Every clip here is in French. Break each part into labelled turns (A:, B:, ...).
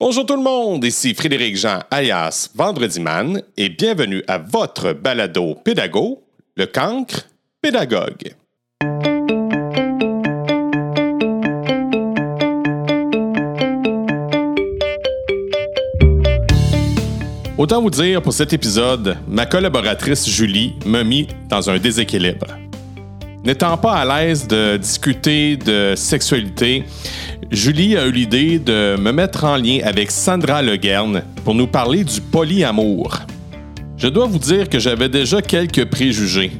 A: Bonjour tout le monde, ici Frédéric Jean alias Vendredi Man et bienvenue à votre balado pédago, le cancre pédagogue. Autant vous dire pour cet épisode, ma collaboratrice Julie m'a mis dans un déséquilibre. N'étant pas à l'aise de discuter de sexualité, Julie a eu l'idée de me mettre en lien avec Sandra Leguerne pour nous parler du polyamour. Je dois vous dire que j'avais déjà quelques préjugés,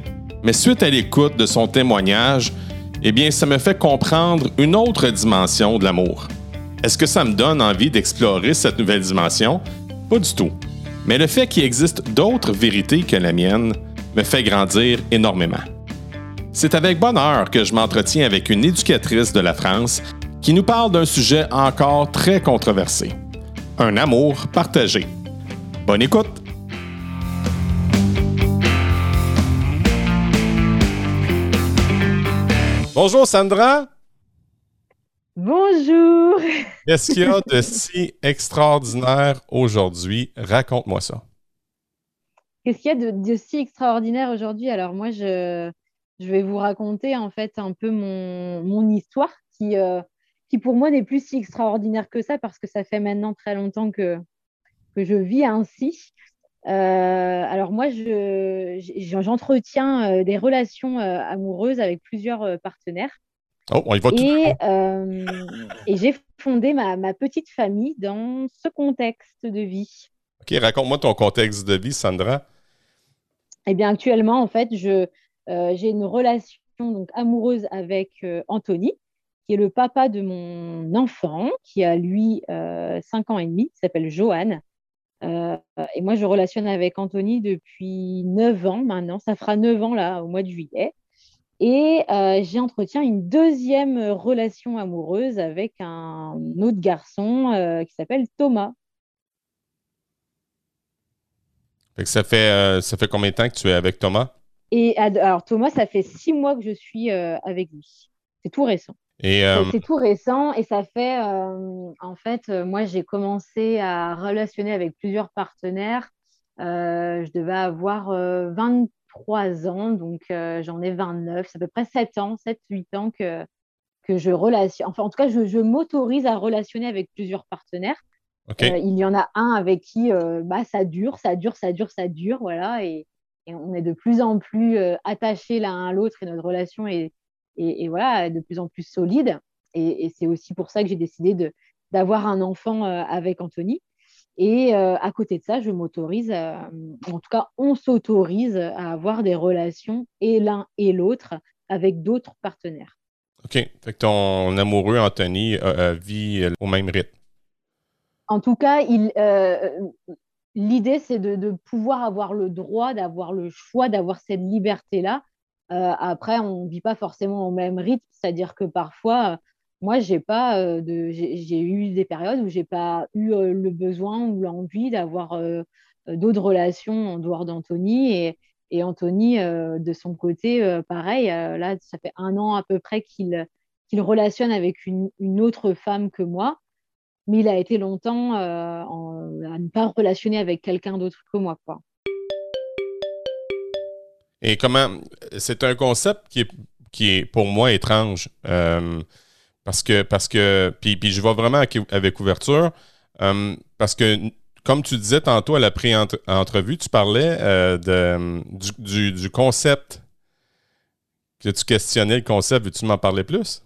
A: mais suite à l'écoute de son témoignage, eh bien, ça me fait comprendre une autre dimension de l'amour. Est-ce que ça me donne envie d'explorer cette nouvelle dimension? Pas du tout. Mais le fait qu'il existe d'autres vérités que la mienne me fait grandir énormément. C'est avec bonheur que je m'entretiens avec une éducatrice de la France qui nous parle d'un sujet encore très controversé, un amour partagé. Bonne écoute! Bonjour Sandra!
B: Bonjour!
A: Qu'est-ce qu'il y a de si extraordinaire aujourd'hui? Raconte-moi ça.
B: Qu'est-ce qu'il y a de, si extraordinaire aujourd'hui? Alors moi, je, vais vous raconter en fait un peu mon, histoire qui, euh, qui pour moi n'est plus si extraordinaire que ça parce que ça fait maintenant très longtemps que, que je vis ainsi. Euh, alors moi, j'entretiens euh, des relations amoureuses avec plusieurs partenaires.
A: Oh, on y va
B: et, euh, et j'ai fondé ma, ma, petite famille dans ce contexte de vie.
A: OK, raconte-moi ton contexte de vie, Sandra.
B: Eh bien, actuellement, en fait, je, j'ai une relation donc, amoureuse avec euh, Anthony, qui est le papa de mon enfant, qui a lui 5 ans et demi, qui s'appelle Johan. et moi, je relationne avec Anthony depuis 9 ans maintenant. Ça fera 9 ans là, au mois de juillet. Et euh, j'ai entretien une deuxième relation amoureuse avec un autre garçon euh, qui s'appelle Thomas.
A: ça, fait, euh, ça fait combien de temps que tu es avec Thomas?
B: Et alors Thomas, ça fait six mois que je suis avec lui. C'est tout récent.
A: Et
B: C'est tout récent et ça fait, en fait, moi j'ai commencé à relationner avec plusieurs partenaires. je devais avoir 20, trois ans, donc euh, j'en ai 29, c'est à peu près 7 ans, 7-8 ans que, que je relationne. Enfin, en tout cas, je, m'autorise à relationner avec plusieurs partenaires.
A: Euh,
B: il y en a un avec qui euh, bah, ça dure, ça dure, ça dure, ça dure, voilà, et, on est de plus en plus attachés l'un à l'autre et notre relation est, et, voilà, de plus en plus solide. Et, et c'est aussi pour ça que j'ai décidé d'avoir un enfant avec Anthony. Et euh, à côté de ça, je m'autorise, en tout cas, on s'autorise à avoir des relations et l'un et l'autre avec d'autres partenaires.
A: OK. Fait que ton amoureux, Anthony, vit au même rythme.
B: En tout cas, euh, l'idée, c'est de, pouvoir avoir le droit, d'avoir le choix, d'avoir cette liberté-là. Euh, après, on ne vit pas forcément au même rythme, c'est-à-dire que parfois, moi, j'ai pas euh, j'ai eu des périodes où j'ai pas eu euh, le besoin ou l'envie d'avoir euh, d'autres relations en dehors d'Anthony et, Anthony de son côté, pareil. là, ça fait un an à peu près qu'il qu'il relationne avec une, autre femme que moi, mais il a été longtemps à ne pas relationner avec quelqu'un d'autre que moi, quoi.
A: Et comment c'est un concept qui est, pour moi étrange. Parce que, parce que puis, puis je vais vraiment avec ouverture, euh, parce que, comme tu disais tantôt à la pré-entrevue, tu parlais euh, de, du, du, concept, que tu questionnais le concept. Veux-tu m'en parler plus?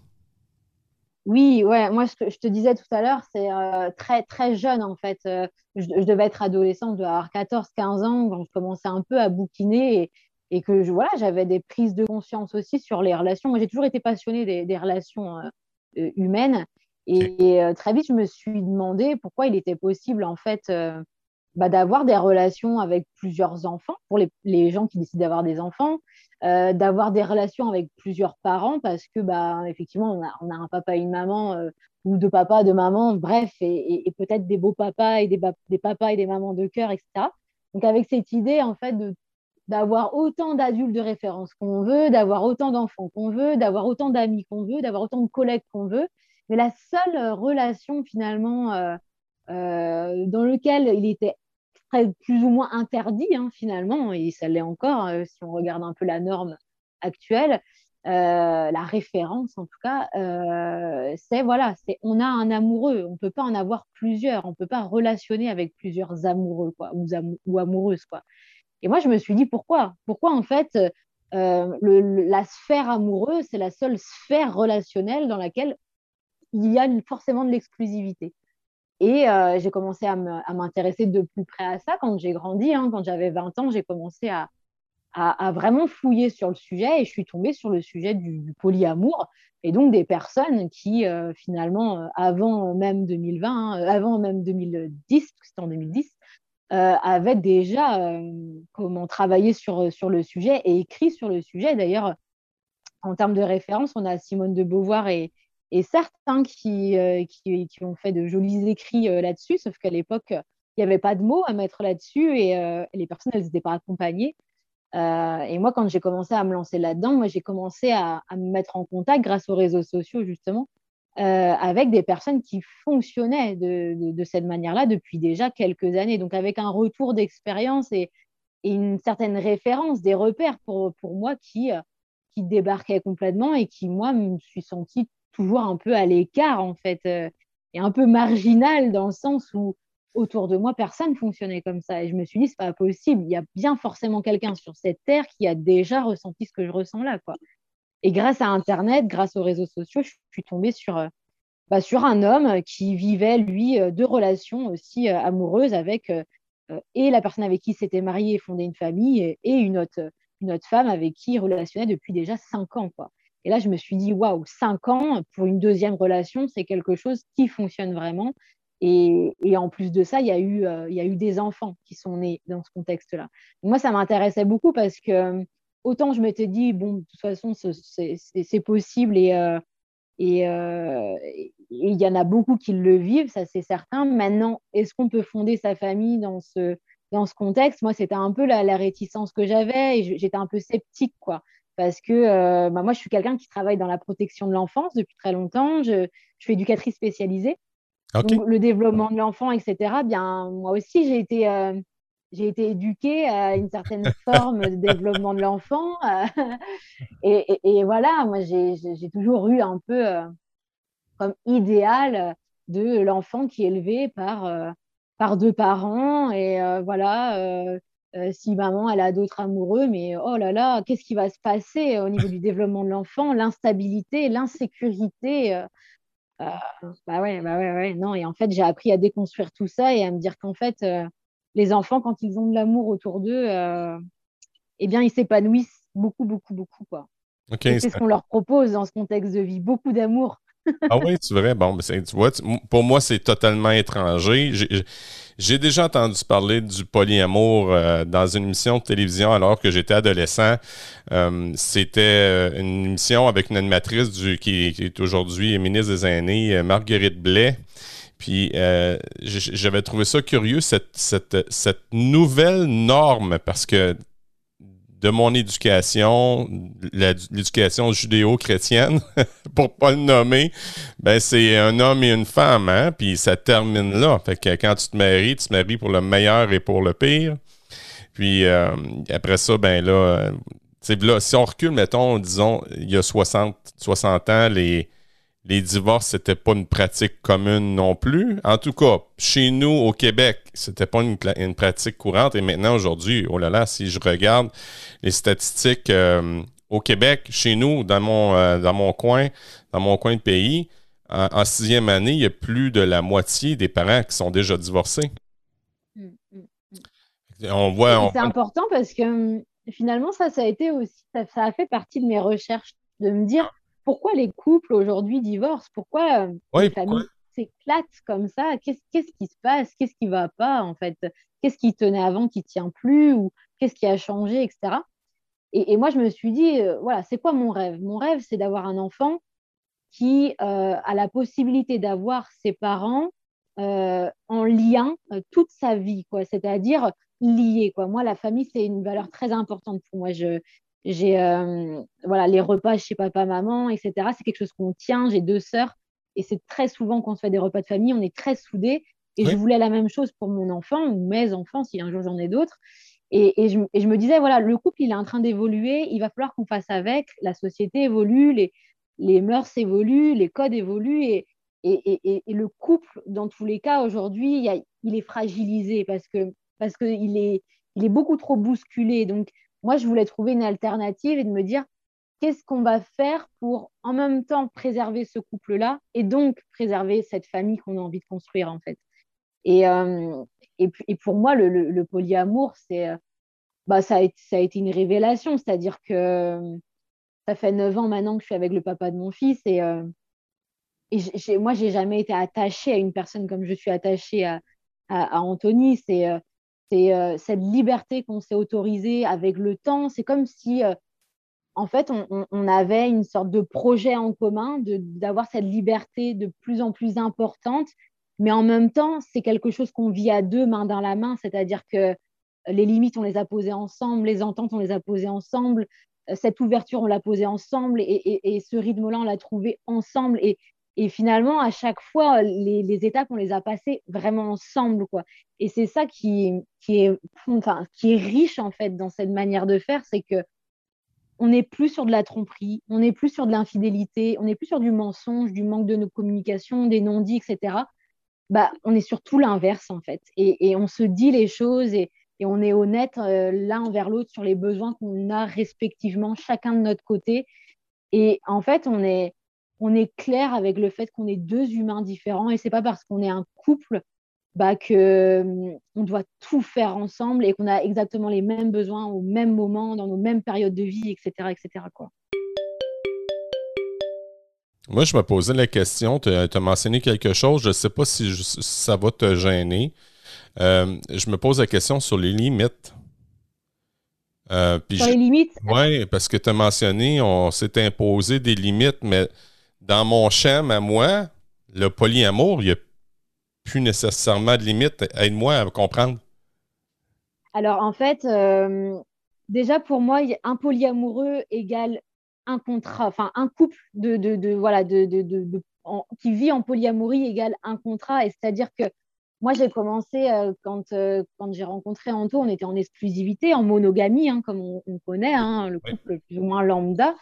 B: Oui, ouais, moi, je te, je te disais tout à l'heure, c'est euh, très, très jeune, en fait. Je, je, devais être adolescente, je devais avoir 14-15 ans quand je commençais un peu à bouquiner et, et que voilà, j'avais des prises de conscience aussi sur les relations. Moi, j'ai toujours été passionnée des, des relations euh, humaine. Et, euh, très vite, je me suis demandé pourquoi il était possible, en fait, euh, bah, d'avoir des relations avec plusieurs enfants, pour les, gens qui décident d'avoir des enfants, d'avoir des relations avec plusieurs parents, parce que, bah, effectivement, on a, un papa et une maman, ou deux papas, deux mamans, bref, et, peut-être des beaux papas et des, des, papas et des mamans de cœur, etc. Donc, avec cette idée, en fait, d'avoir autant d'adultes de référence qu'on veut, d'avoir autant d'enfants qu'on veut, d'avoir autant d'amis qu'on veut, d'avoir autant de collègues qu'on veut. Mais la seule euh, relation finalement euh, dans lequel il était plus ou moins interdit hein, finalement, et ça l'est encore si on regarde un peu la norme actuelle. la référence en tout cas, c'est voilà, c'est on a un amoureux, on peut pas en avoir plusieurs, on peut pas relationner avec plusieurs amoureux quoi, ou, ou amoureuses quoi. Et moi je me suis dit pourquoi, pourquoi en fait euh, la sphère amoureuse, c'est la seule sphère relationnelle dans laquelle il y a forcément de l'exclusivité? Et euh, j'ai commencé à m'intéresser de plus près à ça quand j'ai grandi. Hein. quand j'avais 20 ans, j'ai commencé à, vraiment fouiller sur le sujet et je suis tombée sur le sujet du, polyamour et donc des personnes qui, euh, finalement, avant même 2020, hein, avant même 2010, c'était en 2010, euh, avait déjà euh, comment travaillé sur, sur le sujet et écrit sur le sujet. D'ailleurs, en termes de référence, on a Simone de Beauvoir et, et certains qui, euh, qui, qui, ont fait de jolis écrits là-dessus, sauf qu'à l'époque, il n'y avait pas de mots à mettre là-dessus et les personnes, elles n'étaient pas accompagnées. et moi, quand j'ai commencé à me lancer là-dedans, j'ai commencé à, me mettre en contact grâce aux réseaux sociaux, justement, euh, avec des personnes qui fonctionnaient de, cette manière-là depuis déjà quelques années. Donc avec un retour d'expérience et, une certaine référence, des repères pour, pour moi qui, euh, qui débarquaient complètement et qui, moi, me suis sentie toujours un peu à l'écart, en fait, euh, et un peu marginale dans le sens où autour de moi, personne fonctionnait comme ça. Et je me suis dit, c'est pas possible. Il y a bien forcément quelqu'un sur cette terre qui a déjà ressenti ce que je ressens là, quoi. Et grâce à Internet, grâce aux réseaux sociaux, je suis tombée sur, euh, bah, sur un homme qui vivait, lui, euh, deux relations aussi amoureuses avec et la personne avec qui s'était marié et fondé une famille et, une, autre, une autre femme avec qui il relationnait depuis déjà cinq ans. Quoi. Et là, je me suis dit, waouh, cinq ans pour une deuxième relation, c'est quelque chose qui fonctionne vraiment. Et, en plus de ça, il y, a eu, il y a eu des enfants qui sont nés dans ce contexte-là. Moi, ça m'intéressait beaucoup parce que autant je m'étais dit, bon, de toute façon, c'est possible et euh, euh, et il y en a beaucoup qui le vivent, ça c'est certain. Maintenant, est-ce qu'on peut fonder sa famille dans ce, contexte? Moi, c'était un peu la, réticence que j'avais et j'étais un peu sceptique, quoi. Parce que euh, bah, moi, je suis quelqu'un qui travaille dans la protection de l'enfance depuis très longtemps. Je, je suis éducatrice spécialisée. Donc, le développement de l'enfant, etc. Bien, moi aussi, j'ai été j'ai été éduquée à une certaine forme de développement de l'enfant. Euh, et, voilà, moi, j'ai toujours eu un peu euh, comme idéal de l'enfant qui est élevé par, euh, par deux parents. Et voilà, si maman, elle a d'autres amoureux, mais oh là là, qu'est-ce qui va se passer au niveau du développement de l'enfant L'instabilité, l'insécurité. bah ouais, bah ouais, ouais, non. Et en fait, j'ai appris à déconstruire tout ça et à me dire qu'en fait, les enfants, quand ils ont de l'amour autour d'eux, euh, eh bien, ils s'épanouissent beaucoup, beaucoup, beaucoup. Quoi. c'est ce qu'on leur propose dans ce contexte de vie, beaucoup d'amour.
A: Ah oui, c'est vrai. Bon, tu vois, pour moi, c'est totalement étranger. J'ai déjà entendu parler du polyamour euh, dans une émission de télévision alors que j'étais adolescent. Euh, c'était une émission avec une animatrice qui, est aujourd'hui ministre des Aînés, Marguerite Blais. Puis euh, j'avais trouvé ça curieux, cette, nouvelle norme, parce que de mon éducation, l'éducation judéo-chrétienne, pour pas le nommer, ben c'est un homme et une femme, hein? puis ça termine là. Fait que quand tu te maries, tu te maries pour le meilleur et pour le pire. Puis euh, après ça, ben là, là, si on recule, mettons, disons, il y a 60, 60 ans, les, les divorces, c'était pas une pratique commune non plus. En tout cas, chez nous, au Québec, c'était pas une, pratique courante. Et maintenant, aujourd'hui, oh là là, si je regarde les statistiques euh, au Québec, chez nous, dans mon, euh, dans mon coin, dans mon coin de pays, en, sixième année, il y a plus de la moitié des parents qui sont déjà divorcés.
B: Mmh, mmh, mmh. On voit. C'est important parce que finalement, ça, ça a été aussi, ça a fait partie de mes recherches, de me dire pourquoi les couples aujourd'hui divorcent? Pourquoi euh, les familles s'éclatent comme ça? Qu'est-ce qui se passe? Qu'est-ce qui va pas en fait? Qu'est-ce qui tenait avant qui tient plus? Ou qu'est-ce qui a changé, etc. Et, moi, je me suis dit, euh, voilà, c'est quoi mon rêve? Mon rêve, c'est d'avoir un enfant qui euh, a la possibilité d'avoir ses parents en lien toute sa vie, quoi. C'est-à-dire lié, quoi. Moi, la famille, c'est une valeur très importante pour moi. Je, j'ai euh, voilà, les repas chez papa, maman, etc. C'est quelque chose qu'on tient. J'ai deux sœurs et c'est très souvent qu'on se fait des repas de famille, on est très soudés. Et je voulais la même chose pour mon enfant ou mes enfants, si un jour j'en ai d'autres. Et, je, me disais, voilà, le couple, il est en train d'évoluer, il va falloir qu'on fasse avec, la société évolue, les, les mœurs évoluent, les codes évoluent, et, et, le couple, dans tous les cas, aujourd'hui, il est fragilisé parce que parce qu'il est, il est beaucoup trop bousculé. Donc, moi, je voulais trouver une alternative et de me dire, qu'est-ce qu'on va faire pour en même temps préserver ce couple-là et donc préserver cette famille qu'on a envie de construire en fait. Et, euh, et, pour moi, le, polyamour, c'est, euh, bah, ça, a été, une révélation. C'est-à-dire que euh, ça fait neuf ans maintenant que je suis avec le papa de mon fils et, et j'ai, moi, jamais été attachée à une personne comme je suis attachée à, à, Anthony. C'est, c'est cette liberté qu'on s'est autorisée avec le temps. C'est comme si en fait, on, avait une sorte de projet en commun d'avoir cette liberté de plus en plus importante, mais en même temps, c'est quelque chose qu'on vit à deux, main dans la main, c'est-à-dire que les limites, on les a posées ensemble, les ententes, on les a posées ensemble, euh, cette ouverture, on l'a posée ensemble, et, ce rythme-là, on l'a trouvé ensemble, et, finalement, à chaque fois, les, étapes, on les a passées vraiment ensemble, quoi. Et c'est ça qui, qui, est, enfin, qui est riche, en fait, dans cette manière de faire, c'est que on n'est plus sur de la tromperie, on n'est plus sur de l'infidélité, on n'est plus sur du mensonge, du manque de nos communications, des non-dits, etc. Bah, on est sur tout l'inverse, en fait. Et, on se dit les choses et, on est honnête euh, l'un envers l'autre sur les besoins qu'on a respectivement, chacun de notre côté. Et en fait, on est, on est clair avec le fait qu'on est deux humains différents et c'est pas parce qu'on est un couple bah, que hum, on doit tout faire ensemble et qu'on a exactement les mêmes besoins au même moment, dans nos mêmes périodes de vie, etc. etc. Quoi.
A: Moi, je me posais la question, tu as, mentionné quelque chose, je ne sais pas si, ça va te gêner. Euh, je me pose la question sur les limites.
B: Euh, sur les limites?
A: Oui, parce que tu as mentionné, on s'est imposé des limites, mais dans mon champ, à moi, le polyamour, il y a plus nécessairement de limites. Aide-moi à comprendre.
B: Alors, en fait, euh, déjà pour moi, un polyamoureux égale un contrat, enfin un couple de, de, voilà, de, qui vit en polyamorie égale un contrat. Et c'est-à-dire que moi, j'ai commencé euh, quand, euh, quand j'ai rencontré Anto, on était en exclusivité, en monogamie, hein, comme on, connaît, hein, le couple plus ou moins lambda.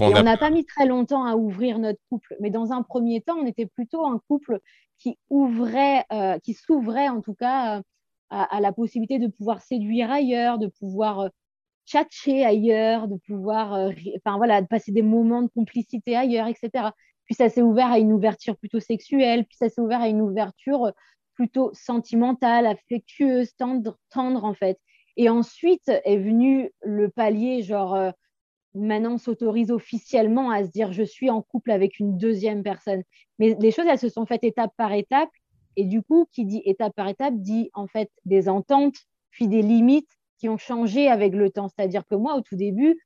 B: On n'a pas mis très longtemps à ouvrir notre couple, mais dans un premier temps, on était plutôt un couple qui ouvrait, euh, qui s'ouvrait en tout cas euh, à, la possibilité de pouvoir séduire ailleurs, de pouvoir euh, tchatcher ailleurs, de pouvoir, enfin voilà, de passer des moments de complicité ailleurs, etc. Puis ça s'est ouvert à une ouverture plutôt sexuelle, puis ça s'est ouvert à une ouverture plutôt sentimentale, affectueuse, tendre, tendre en fait. Et ensuite est venu le palier genre maintenant s'autorise officiellement à se dire je suis en couple avec une deuxième personne. Mais les choses, elles se sont faites étape par étape. Et du coup, qui dit étape par étape dit en fait des ententes, puis des limites qui ont changé avec le temps. C'est-à-dire que moi, au tout début,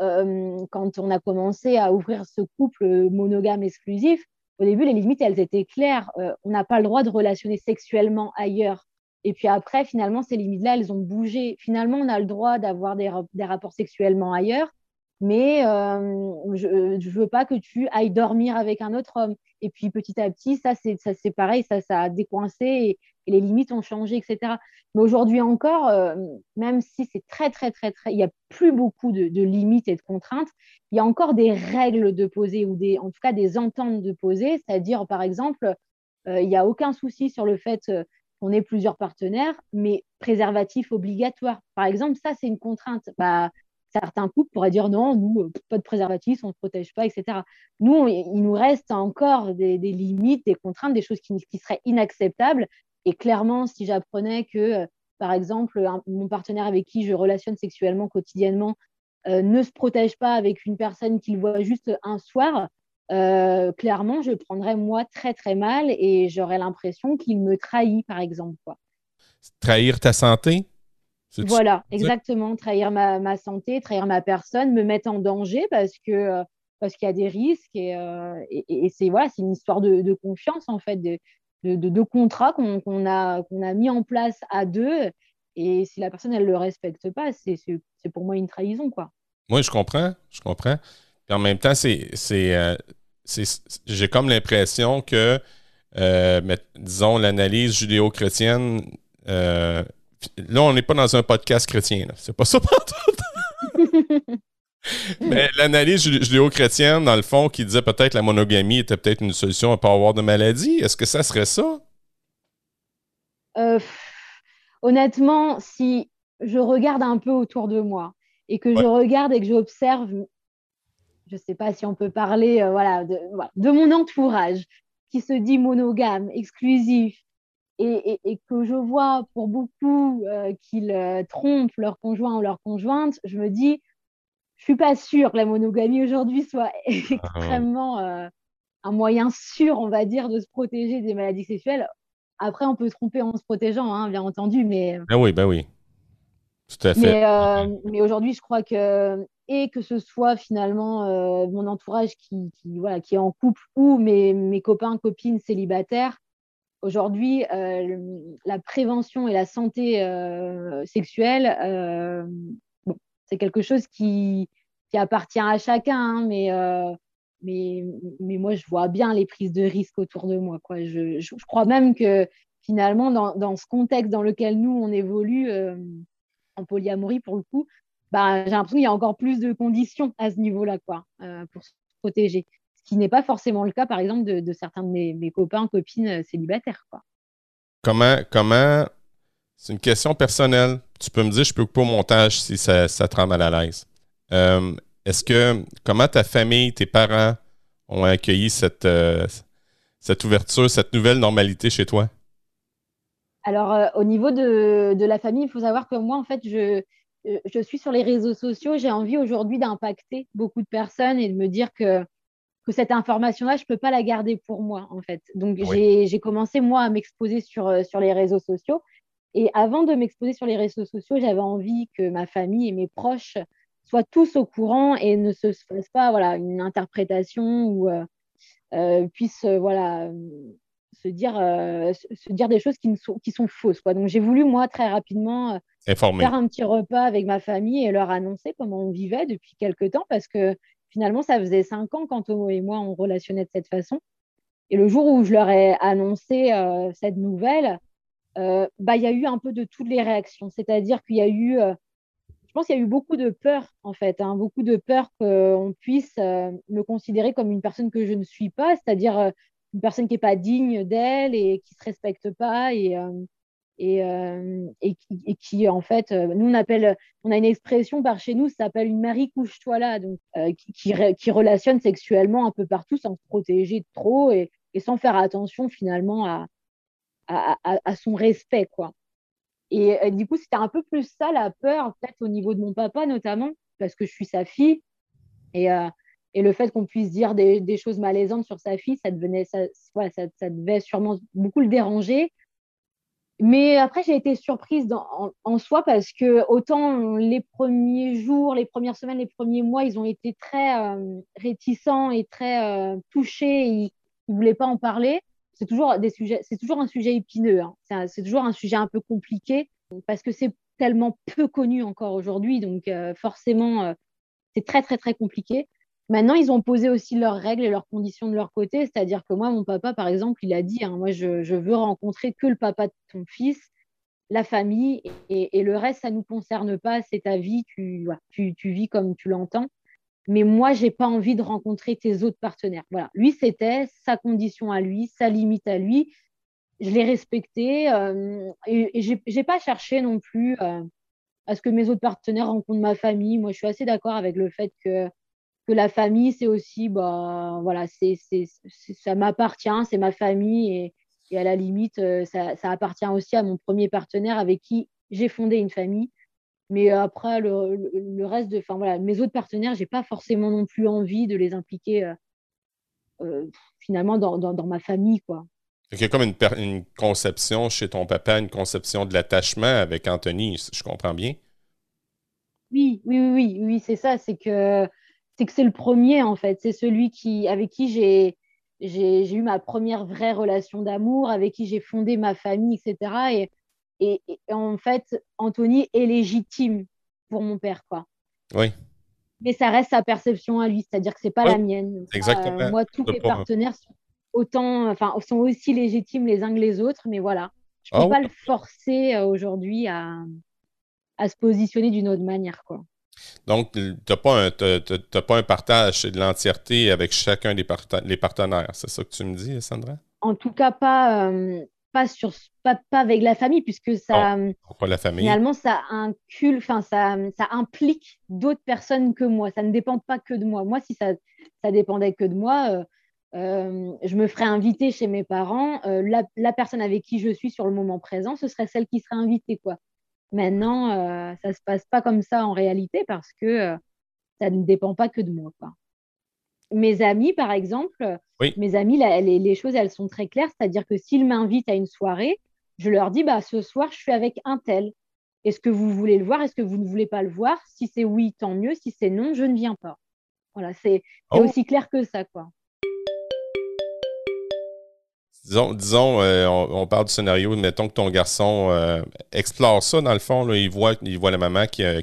B: euh, quand on a commencé à ouvrir ce couple monogame exclusif, au début, les limites, elles étaient claires. Euh, on n'a pas le droit de relationner sexuellement ailleurs. Et puis après, finalement, ces limites-là, elles ont bougé. Finalement, on a le droit d'avoir des rapports sexuellement ailleurs, mais euh, je ne veux pas que tu ailles dormir avec un autre homme. Et puis petit à petit, ça c'est pareil, ça, ça a décoincé et, les limites ont changé, etc. Mais aujourd'hui encore, euh, même si c'est très, très, très, très, il n'y a plus beaucoup de, limites et de contraintes, il y a encore des règles de poser ou des, en tout cas des ententes de poser, c'est-à-dire par exemple, euh, il n'y a aucun souci sur le fait qu'on ait plusieurs partenaires, mais préservatif obligatoire. Par exemple, ça c'est une contrainte. Bah, certains couples pourraient dire non, nous, euh, pas de préservatif, on ne protège pas, etc. Nous, il nous reste encore des, limites, des contraintes, des choses qui, seraient inacceptables. Et clairement, si j'apprenais que, euh, par exemple, mon partenaire avec qui je relationne sexuellement quotidiennement euh, ne se protège pas avec une personne qu'il voit juste un soir, clairement, je prendrais moi très très mal et j'aurais l'impression qu'il me trahit, par exemple. Quoi.
A: Trahir ta santé?
B: Voilà, exactement. Trahir ma, santé, trahir ma personne, me mettre en danger parce que euh, parce qu'il y a des risques et, euh, c'est voilà, c'est une histoire de, confiance en fait, de, de, contrat qu'on a qu'on a mis en place à deux. Et si la personne elle le respecte pas, c'est pour moi une trahison quoi.
A: Oui, je comprends, je comprends. en même temps, c'est euh, j'ai comme l'impression que mais disons, l'analyse judéo-chrétienne, là, on n'est pas dans un podcast chrétien. C'est pas ça. Mais l'analyse judéo-chrétienne, dans le fond, qui disait peut-être la monogamie était peut-être une solution à ne pas avoir de maladie, est-ce que ça serait ça?
B: honnêtement, si je regarde un peu autour de moi et que je regarde et que j'observe, je ne sais pas si on peut parler euh, voilà, de, de, mon entourage qui se dit monogame, exclusif, et, et, que je vois pour beaucoup euh, qu'ils euh, trompent leur conjoint ou leur conjointe, je me dis, je suis pas sûre que la monogamie aujourd'hui soit ah. extrêmement un moyen sûr, on va dire, de se protéger des maladies sexuelles. Après, on peut se tromper en se protégeant, hein, bien entendu, mais.
A: Ben oui, ben oui.
B: Tout à fait. Mais, euh, mais aujourd'hui, je crois que, et que ce soit finalement euh, mon entourage qui, qui, voilà, qui est en couple ou mes, mes copains, copines célibataires, aujourd'hui, euh, la prévention et la santé sexuelle, bon, c'est quelque chose qui, appartient à chacun, hein, mais mais, mais moi, je vois bien les prises de risques autour de moi. Quoi. Je, crois même que finalement, dans, dans, ce contexte dans lequel nous, on évolue euh, en polyamorie, pour le coup, bah, j'ai l'impression qu'il y a encore plus de conditions à ce niveau-là euh, pour se protéger. Ce qui n'est pas forcément le cas, par exemple, de, de certains de mes, mes, copains, copines euh, célibataires. Quoi.
A: Comment, comment... C'est une question personnelle. Tu peux me dire, je peux couper au montage si ça, ça te rend mal à l'aise. Est-ce que, comment ta famille, tes parents ont accueilli cette, euh, cette ouverture, cette nouvelle normalité chez toi?
B: Alors, euh, au niveau de, de, la famille, il faut savoir que moi, en fait, je, je suis sur les réseaux sociaux. J'ai envie aujourd'hui d'impacter beaucoup de personnes et de me dire que, que cette information-là, je ne peux pas la garder pour moi, en fait. Donc, j'ai commencé, moi, à m'exposer sur, euh, sur les réseaux sociaux. Et avant de m'exposer sur les réseaux sociaux, j'avais envie que ma famille et mes proches soient tous au courant et ne se fasse pas voilà, une interprétation ou euh, euh puissent euh, voilà, se, dire, se dire des choses qui, sont, qui sont fausses. Quoi. Donc j'ai voulu, moi, très rapidement faire un petit repas avec ma famille et leur annoncer comment on vivait depuis quelques temps parce que finalement, ça faisait cinq ans qu'Antomo et moi, on relationnait de cette façon. Et le jour où je leur ai annoncé cette nouvelle, bah, il y a eu un peu de toutes les réactions. C'est-à-dire qu'il y a eu je pense qu'il y a eu beaucoup de peur, en fait, hein, beaucoup de peur qu'on puisse euh, me considérer comme une personne que je ne suis pas, c'est-à-dire euh, une personne qui n'est pas digne d'elle et qui ne se respecte pas euh, et, qui, en fait, nous, on appelle, on a une expression par chez nous, ça s'appelle une Marie couche-toi là, donc, qui, qui, relationne sexuellement un peu partout sans se protéger trop et, sans faire attention finalement à, à, son respect, quoi. Et euh, du coup, c'était un peu plus ça, la peur, peut-être au niveau de mon papa notamment, parce que je suis sa fille. Et, euh, et le fait qu'on puisse dire des, choses malaisantes sur sa fille, ça, devenait, ça, voilà, ça, ça, devait sûrement beaucoup le déranger. Mais après, j'ai été surprise en, soi parce que autant les premiers jours, les premières semaines, les premiers mois, ils ont été très euh, réticents et très touchés. Ils ne voulaient pas en parler c'est toujours des sujets, c'est toujours un sujet épineux. Hein. C'est toujours un sujet un peu compliqué parce que c'est tellement peu connu encore aujourd'hui, donc euh, forcément euh, c'est très très très compliqué. Maintenant, ils ont posé aussi leurs règles et leurs conditions de leur côté, c'est-à-dire que moi, mon papa, par exemple, il a dit, hein, moi, je, je, veux rencontrer que le papa de ton fils, la famille, et, le reste, ça nous concerne pas, c'est ta vie, tu, vis comme tu l'entends mais moi, j'ai pas envie de rencontrer tes autres partenaires. Voilà, lui, c'était sa condition à lui, sa limite à lui. Je l'ai respecté euh, et, et j'ai pas cherché non plus euh, à ce que mes autres partenaires rencontrent ma famille. Moi, je suis assez d'accord avec le fait que, que la famille, c'est aussi, bah, voilà, c'est, ça m'appartient, c'est ma famille et, et, à la limite, euh, ça, ça appartient aussi à mon premier partenaire avec qui j'ai fondé une famille. Mais après, le, le reste de. Enfin, voilà, mes autres partenaires, j'ai pas forcément non plus envie de les impliquer euh, euh, finalement dans, dans, dans, ma famille, quoi.
A: Il y a comme une, une, conception chez ton papa, une conception de l'attachement avec Anthony, je comprends bien?
B: Oui, oui, oui, oui, c'est ça. C'est que c'est que c'est le premier en fait. C'est celui qui avec qui j'ai j'ai eu ma première vraie relation d'amour, avec qui j'ai fondé ma famille, etc. Et et, en fait, Anthony est légitime pour mon père, quoi.
A: Oui.
B: Mais ça reste sa perception à lui, c'est-à-dire que c'est pas la mienne.
A: Exactement.
B: moi, tous mes partenaires sont, autant, enfin, sont aussi légitimes les uns que les autres, mais voilà. Je ne peux ah pas le forcer aujourd'hui à, à se positionner d'une autre manière, quoi.
A: Donc, tu n'as pas, un, pas un partage de l'entièreté avec chacun des partenaires. C'est ça que tu me dis, Sandra?
B: En tout cas, pas, euh, pas, sur, pas, pas, avec la famille, puisque ça.
A: pourquoi la famille?
B: Finalement, ça, incule, ça, ça implique d'autres personnes que moi. Ça ne dépend pas que de moi. Moi, si ça, ça dépendait que de moi, euh, euh, je me ferais inviter chez mes parents. La, la, personne avec qui je suis sur le moment présent, ce serait celle qui serait invitée. Quoi. Maintenant, euh, ça ne se passe pas comme ça en réalité parce que euh, ça ne dépend pas que de moi. Mes amis, par exemple, mes amis, les, choses, elles sont très claires. C'est-à-dire que s'ils m'invitent à une soirée, je leur dis, bah, ce soir, je suis avec un tel. Est-ce que vous voulez le voir? Est-ce que vous ne voulez pas le voir? Si c'est oui, tant mieux. Si c'est non, je ne viens pas. Voilà, c'est oh. aussi clair que ça, quoi
A: disons, euh, on, parle du scénario, mettons que ton garçon euh, explore ça, dans le fond, il, voit, il voit la maman qui a,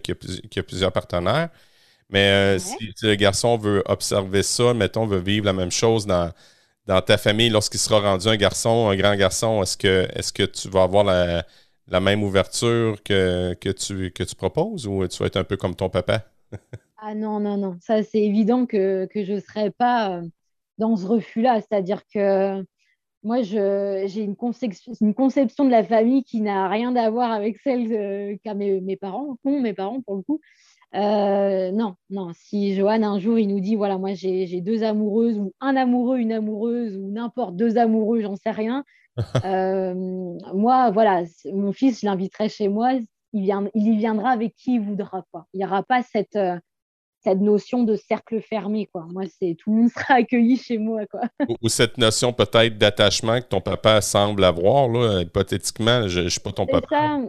A: plusieurs partenaires. Mais euh, si, le garçon veut observer ça, mettons, veut vivre la même chose dans, dans ta famille lorsqu'il sera rendu un garçon, un grand garçon, est-ce que, est que tu vas avoir la, même ouverture que, que, tu, que tu proposes ou tu vas être un peu comme ton papa?
B: ah non, non, non. Ça, c'est évident que, que je ne serais pas dans ce refus-là. C'est-à-dire que moi, j'ai une conception, une conception de la famille qui n'a rien à voir avec celle qu'a mes, mes, parents, non, mes parents pour le coup. Euh, non, non. Si Johan un jour il nous dit voilà, moi j'ai deux amoureuses ou un amoureux, une amoureuse ou n'importe deux amoureux, j'en sais rien. Euh, moi, voilà, mon fils, je l'inviterai chez moi. Il, vient, il y viendra avec qui il voudra. Quoi. Il n'y aura pas cette, euh, cette notion de cercle fermé. Quoi. Moi, c'est tout le monde sera accueilli chez moi. Quoi.
A: Ou, cette notion peut-être d'attachement que ton papa semble avoir, là, hypothétiquement, je ne suis pas ton papa. Ça.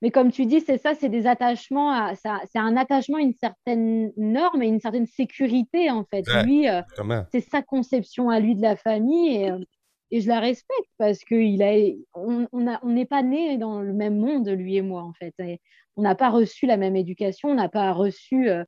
B: Mais comme tu dis, c'est ça, c'est des attachements, c'est un attachement à une certaine norme et une certaine sécurité, en fait. lui, euh, c'est sa conception à lui de la famille et, euh, et je la respecte parce qu'il a, on n'est on pas nés dans le même monde, lui et moi, en fait. on n'a pas reçu la même éducation, on n'a pas reçu euh,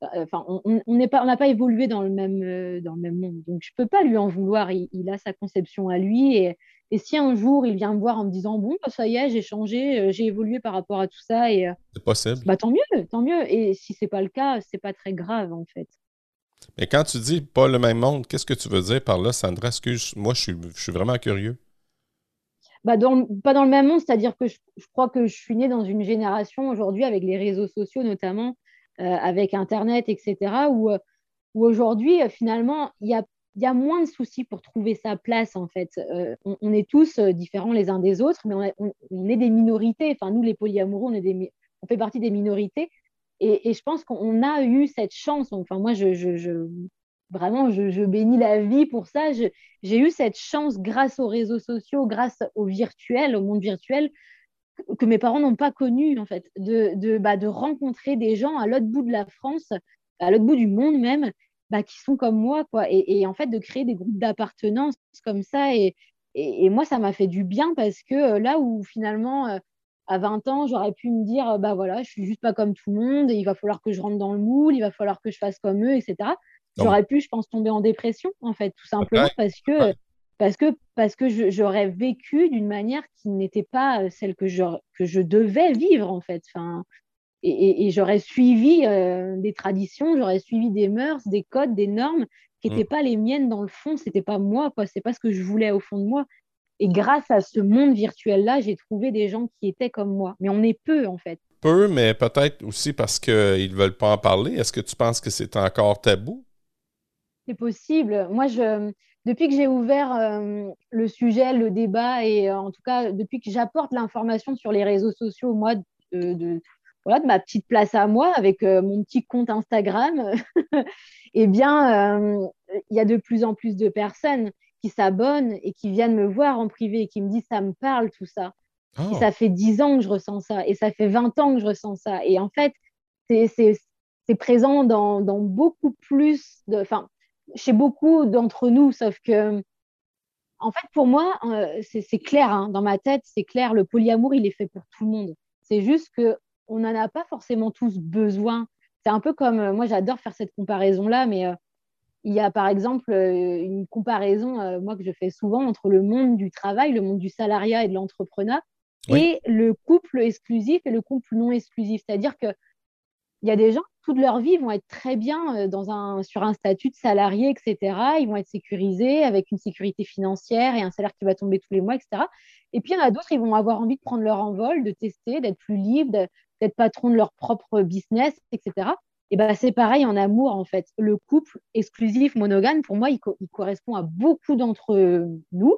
B: Enfin, on n'a pas, pas évolué dans le, même, euh, dans le même monde. Donc, je ne peux pas lui en vouloir. Il, a sa conception à lui. Et, et, si un jour, il vient me voir en me disant Bon, bah, ça y est, j'ai changé, euh, j'ai évolué par rapport à tout ça. et euh,
A: C'est possible.
B: Bah, tant mieux, tant mieux. Et si ce n'est pas le cas, ce n'est pas très grave, en fait.
A: Mais quand tu dis pas le même monde, qu'est-ce que tu veux dire par là, Sandra? que moi, je suis, je suis vraiment curieux.
B: Bah dans, pas dans le même monde, c'est-à-dire que je, je, crois que je suis née dans une génération aujourd'hui avec les réseaux sociaux notamment euh, avec Internet, etc., où, euh, où aujourd'hui, euh, finalement, il y a, moins de soucis pour trouver sa place, en fait. On, est tous différents les uns des autres, mais on, est des minorités. Enfin, nous, les polyamoureux, on, est des, on fait partie des minorités. Et, je pense qu'on a eu cette chance. Enfin, moi, je, vraiment, je, bénis la vie pour ça. J'ai eu cette chance grâce aux réseaux sociaux, grâce au virtuel, au monde virtuel, que mes parents n'ont pas connu, en fait, de, de, bah, de rencontrer des gens à l'autre bout de la France, à l'autre bout du monde même, bah, qui sont comme moi, quoi. Et, en fait, de créer des groupes d'appartenance comme ça. Et, et, moi, ça m'a fait du bien parce que euh, là où finalement, euh, à 20 ans, j'aurais pu me dire, bah voilà, je suis juste pas comme tout le monde, et il va falloir que je rentre dans le moule, il va falloir que je fasse comme eux, etc. J'aurais pu, je pense, tomber en dépression, en fait, tout simplement parce que parce que, parce que j'aurais vécu d'une manière qui n'était pas euh, celle que je, que je devais vivre, en fait. Enfin, et, j'aurais suivi euh, des traditions, j'aurais suivi des mœurs, des codes, des normes qui n'étaient mm. pas les miennes dans le fond, c'était pas moi, quoi. C'est pas ce que je voulais au fond de moi. Et grâce à ce monde virtuel-là, j'ai trouvé des gens qui étaient comme moi. Mais on est peu, en fait.
A: Peu, mais peut-être aussi parce qu'ils ne veulent pas en parler. Est-ce que tu penses que c'est encore tabou?
B: C'est possible. Moi, je, depuis que j'ai ouvert euh, le sujet, le débat, et euh, en tout cas, depuis que j'apporte l'information sur les réseaux sociaux, moi, de, voilà, de ma petite place à moi, avec euh, mon petit compte Instagram, eh bien, il y a de plus en plus de personnes qui s'abonnent et qui viennent me voir en privé et qui me disent ça me parle tout ça. Oh. ça fait 10 ans que je ressens ça et ça fait 20 ans que je ressens ça. Et en fait, c'est présent dans, dans, beaucoup plus de. Enfin, chez beaucoup d'entre nous, sauf que, en fait, pour moi, euh, c'est clair, hein, dans ma tête, c'est clair, le polyamour, il est fait pour tout le monde. C'est juste qu'on n'en a pas forcément tous besoin. C'est un peu comme, euh, moi j'adore faire cette comparaison-là, mais euh, il y a par exemple une comparaison, moi, que je fais souvent entre le monde du travail, le monde du salariat et de l'entrepreneur, et le couple exclusif et le couple non exclusif. C'est-à-dire qu'il y a des gens, toute leur vie, vont être très bien dans un, sur un statut de salarié, etc. Ils vont être sécurisés avec une sécurité financière et un salaire qui va tomber tous les mois, etc. Et puis, il y en a d'autres, ils vont avoir envie de prendre leur envol, de tester, d'être plus libre, d'être patron de leur propre business, etc. Et ben, c'est pareil en amour, en fait. Le couple exclusif monogame, pour moi, il, correspond à beaucoup d'entre nous.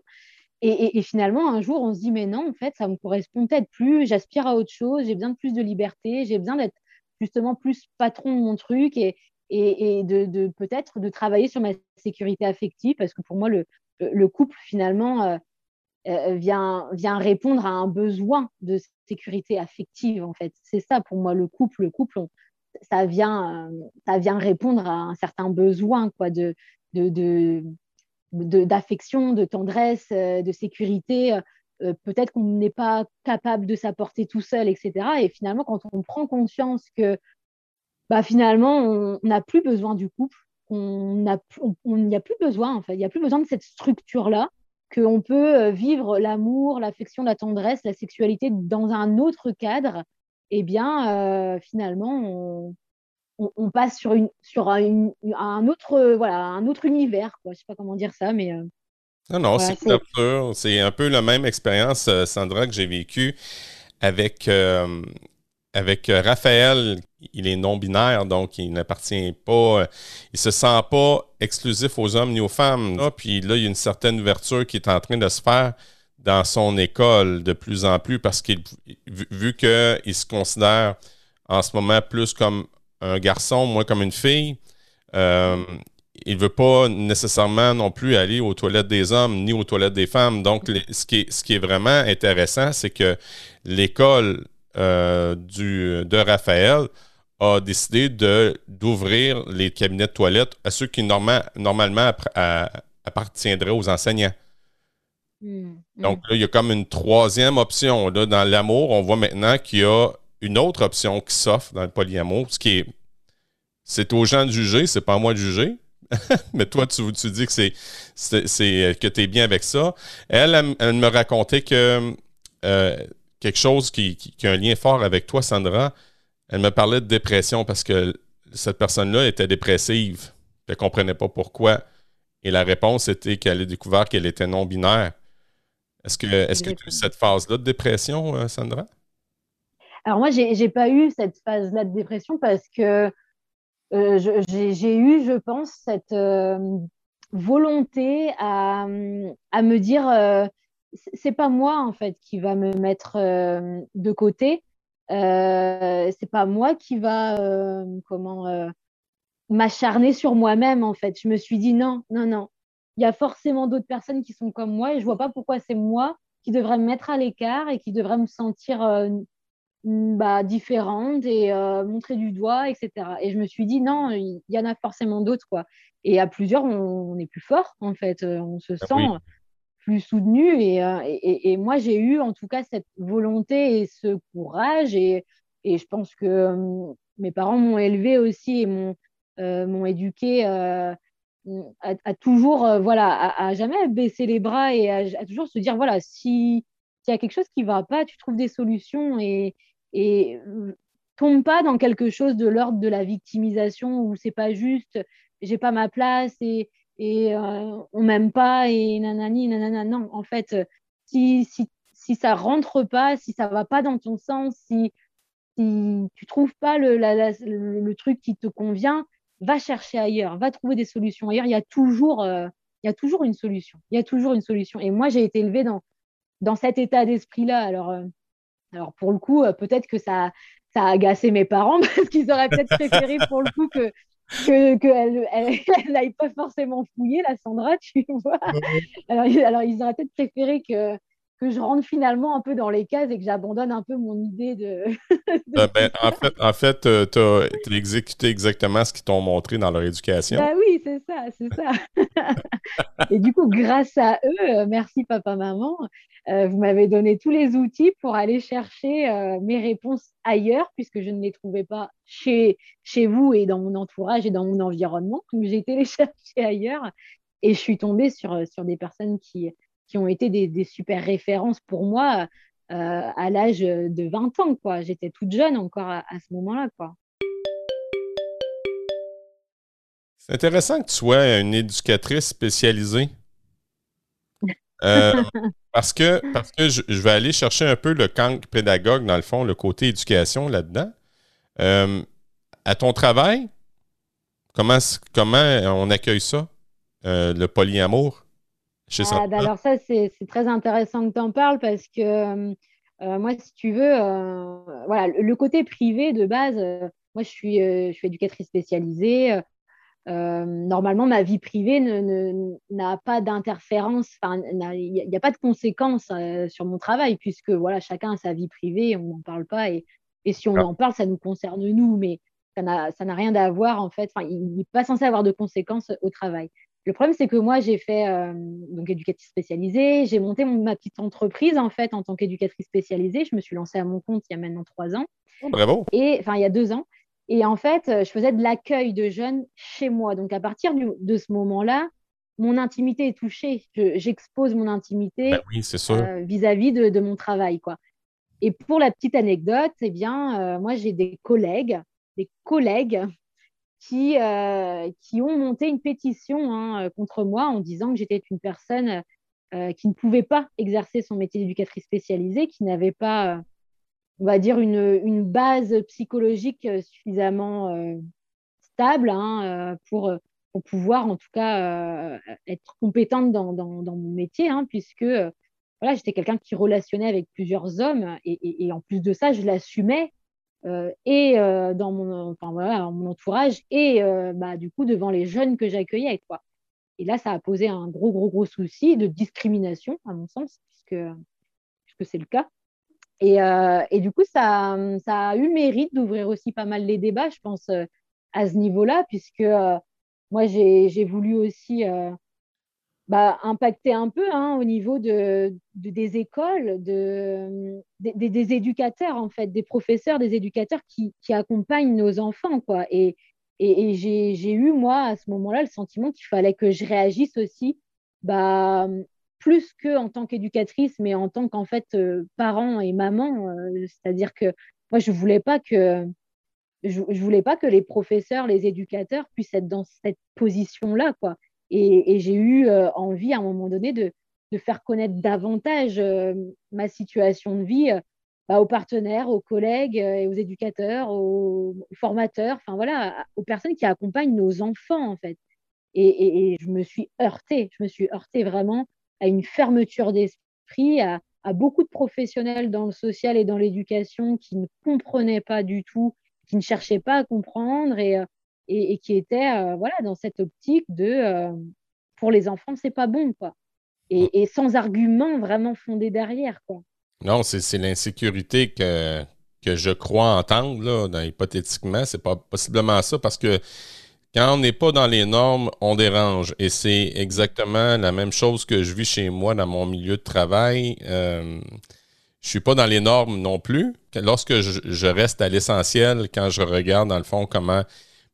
B: Et, finalement, un jour, on se dit, mais non, en fait, ça me correspond peut-être plus, j'aspire à autre chose, j'ai besoin de plus de liberté, j'ai besoin d'être justement plus patron de mon truc et, de, peut-être de travailler sur ma sécurité affective, parce que pour moi, le, le couple, finalement, euh, euh, vient, répondre à un besoin de sécurité affective, en fait. C'est ça pour moi, le couple. Le couple, ça, vient, euh, ça vient répondre à un certain besoin quoi, de, d'affection, de, tendresse, de sécurité. Peut-être qu'on n'est pas capable de s'apporter tout seul, etc. Et finalement, quand on prend conscience que bah, finalement, on n'a plus besoin du couple, on n'y a plus besoin, en fait, il n'y a plus besoin de cette structure-là qu'on peut euh, vivre l'amour, l'affection, la tendresse, la sexualité dans un autre cadre, eh bien, euh, finalement, on, passe sur, un, autre, univers. Je ne sais pas comment dire ça, mais... Euh,
A: non, non, c'est C'est un peu la même expérience, Sandra, que j'ai vécue avec, avec Raphaël, il est non-binaire, donc il n'appartient pas, il se sent pas exclusif aux hommes ni aux femmes. puis là, il y a une certaine ouverture qui est en train de se faire dans son école de plus en plus parce qu'il, vu, qu'il se considère en ce moment plus comme un garçon, moins comme une fille, euh, il ne veut pas nécessairement non plus aller aux toilettes des hommes ni aux toilettes des femmes. Donc, ce, qui est, ce qui est vraiment intéressant, c'est que l'école euh, du, de Raphaël a décidé d'ouvrir les cabinets de toilettes à ceux qui normalement appartiendraient aux enseignants. Hmm. Donc là, il y a comme une troisième option. dans l'amour, on voit maintenant qu'il y a une autre option qui s'offre dans le polyamour, ce qui est c'est aux gens de juger, c'est pas à moi de juger. Mais toi, tu, tu dis que c'est, que tu es bien avec ça. Elle, elle, me racontait que euh, quelque chose qui, qui, a un lien fort avec toi, Sandra, elle me parlait de dépression parce que cette personne-là était dépressive. Elle ne comprenait pas pourquoi. Et la réponse était qu'elle a découvert qu'elle était non-binaire. Est-ce que, est que tu as eu cette phase-là de dépression, euh, Sandra?
B: Alors moi, je n'ai pas eu cette phase-là de dépression parce que euh, j'ai eu, je pense, cette euh, volonté à, me dire, c'est pas moi en fait qui va me mettre de côté, euh, c'est pas moi qui va euh, comment euh, m'acharner sur moi-même en fait. Je me suis dit non, non, non. Il y a forcément d'autres personnes qui sont comme moi et je vois pas pourquoi c'est moi qui devrais me mettre à l'écart et qui devrait me sentir bah, différente et montrer du doigt, etc. Et je me suis dit non, il y, en a forcément d'autres quoi. Et à plusieurs, on, est plus fort en fait. On se ah sent plus soutenu. Euh, et, et, moi, j'ai eu en tout cas cette volonté et ce courage. Et, et je pense que euh, mes parents m'ont élevé aussi et m'ont euh, éduqué à, toujours, voilà, à, jamais baisser les bras et à, toujours se dire, voilà, si s'il y a quelque chose qui ne va pas, tu trouves des solutions et, et tombe pas dans quelque chose de l'ordre de la victimisation où c'est pas juste, j'ai pas ma place et, euh, on m'aime pas et nanani, nanana. Non, en fait, euh, si, si, si ça rentre pas, si ça va pas dans ton sens, si, si tu trouves pas le, truc qui te convient, va chercher ailleurs, va trouver des solutions ailleurs. Il y a toujours, euh, il y a toujours une solution. Il y a toujours une solution. Et moi, j'ai été élevée dans, dans cet état d'esprit-là. Alors, alors, pour le coup, peut-être que ça, ça a agacé mes parents parce qu'ils auraient peut-être préféré pour le coup que, qu'elle que elle, n'aille pas forcément fouiller, la Sandra, tu vois. Alors, alors ils auraient peut-être préféré que, que je rentre finalement un peu dans les cases et que j'abandonne un peu mon idée de.
A: Ben, ben, en fait, en fait euh, tu as, exécuté exactement ce qu'ils t'ont montré dans leur éducation.
B: Ben oui, c'est ça, c'est ça. et du coup, grâce à eux, euh, merci papa, maman, euh, vous m'avez donné tous les outils pour aller chercher mes réponses ailleurs, puisque je ne les trouvais pas chez, chez vous et dans mon entourage et dans mon environnement. Donc, j'ai été les chercher ailleurs et je suis tombée sur, sur des personnes qui qui ont été des, super références pour moi euh, à l'âge de 20 ans. Quoi. J'étais toute jeune encore à, ce moment-là. Quoi.
A: C'est intéressant que tu sois une éducatrice spécialisée. Euh, parce que, parce que je, vais aller chercher un peu le camp pédagogue, dans le fond, le côté éducation là-dedans. Euh, à ton travail, comment, comment on accueille ça, le polyamour?
B: Ah, bah alors ça, c'est très intéressant que tu en parles parce que euh, euh, moi, si tu veux, euh, voilà, le côté privé de base, moi, je suis, je suis éducatrice spécialisée. normalement, ma vie privée n'a pas d'interférence, il n'y a, pas de conséquences sur mon travail puisque voilà, chacun a sa vie privée, on n'en parle pas et, et si on en parle, ça nous concerne nous, mais ça n'a rien à voir en fait, il n'est pas censé avoir de conséquences au travail. Le problème, c'est que moi, j'ai fait euh, donc éducatrice spécialisée. J'ai monté ma petite entreprise en fait en tant qu'éducatrice spécialisée. Je me suis lancée à mon compte il y a maintenant trois ans.
A: Oh, bravo.
B: Et enfin, il y a deux ans. Et en fait, euh, je faisais de l'accueil de jeunes chez moi. Donc, à partir de ce moment-là, mon intimité est touchée. J'expose mon intimité
A: ben oui,
B: euh, vis-à-vis de, de, mon travail, quoi. Et pour la petite anecdote, eh bien, moi, j'ai des collègues, des collègues qui, euh, qui ont monté une pétition hein, euh, contre moi en disant que j'étais une personne euh, qui ne pouvait pas exercer son métier d'éducatrice spécialisée, qui n'avait pas, on va dire, une, base psychologique suffisamment stable hein, pour, pouvoir, en tout cas, être compétente dans, mon métier, hein, puisque voilà, j'étais quelqu'un qui relationnait avec plusieurs hommes et, en plus de ça, je l'assumais et euh, dans mon, enfin, voilà, mon entourage et euh, bah, du coup devant les jeunes que j'accueillais. Quoi. Et là, ça a posé un gros, gros, gros souci de discrimination, à mon sens, puisque, puisque c'est le cas. Et, et, du coup, ça, ça a eu mérite d'ouvrir aussi pas mal les débats, je pense, à ce niveau-là, puisque moi, j'ai voulu aussi bah, impacter un peu hein, au niveau de, des écoles, de, des, éducateurs, en fait, des professeurs, des éducateurs qui, accompagnent nos enfants. Quoi. Et, j'ai eu, moi, à ce moment-là, le sentiment qu'il fallait que je réagisse aussi, bah, plus qu'en tant qu'éducatrice, mais en tant qu'en fait euh, parent et maman. Euh, c'est-à-dire que moi, je ne voulais pas que voulais pas que les professeurs, les éducateurs puissent être dans cette position-là, quoi. Et, j'ai eu euh, envie à un moment donné de, faire connaître davantage euh, ma situation de vie euh, bah, aux partenaires, aux collègues aux éducateurs, aux, formateurs, enfin voilà, aux personnes qui accompagnent nos enfants en fait. Et, je me suis heurtée, je me suis heurtée vraiment à une fermeture d'esprit, à, beaucoup de professionnels dans le social et dans l'éducation qui ne comprenaient pas du tout, qui ne cherchaient pas à comprendre et, et, qui était euh, voilà, dans cette optique de euh, pour les enfants, c'est pas bon, quoi. Et, sans argument vraiment fondé derrière, quoi.
A: Non, c'est l'insécurité que, que je crois entendre, là, dans, hypothétiquement. C'est pas possiblement ça parce que quand on n'est pas dans les normes, on dérange. Et c'est exactement la même chose que je vis chez moi dans mon milieu de travail. Euh, je suis pas dans les normes non plus. Lorsque je, je reste à l'essentiel, quand je regarde dans le fond comment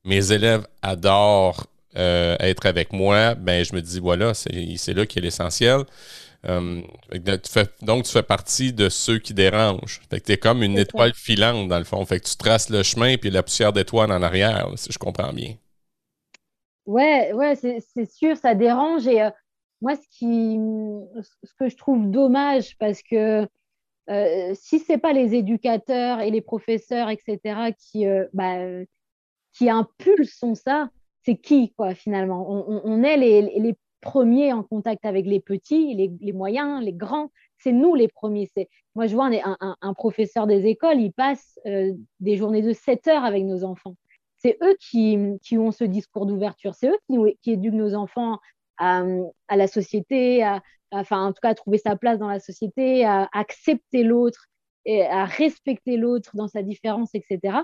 A: mes élèves adorent euh, être avec moi, ben je me dis voilà, c'est là qui est l'essentiel. Euh, donc, tu fais partie de ceux qui dérangent. Fait que tu es comme une étoile filante, dans le fond. Fait que tu traces le chemin puis la poussière d'étoile en arrière, si je comprends bien.
B: Ouais, ouais, c'est sûr, ça dérange. Et euh, moi, ce, qui, ce que je trouve dommage, parce que si ce n'est pas les éducateurs et les professeurs, etc., qui, bah, qui impulsent ça, c'est qui, quoi, finalement? On, est les, premiers en contact avec les petits, les, moyens, les grands. C'est nous les premiers. Moi, je vois un, professeur des écoles, il passe euh, des journées de 7 heures avec nos enfants. C'est eux qui, qui, ont ce discours d'ouverture. C'est eux qui, qui, éduquent nos enfants à, la société, à, enfin en tout cas à trouver sa place dans la société, à accepter l'autre et à respecter l'autre dans sa différence, etc.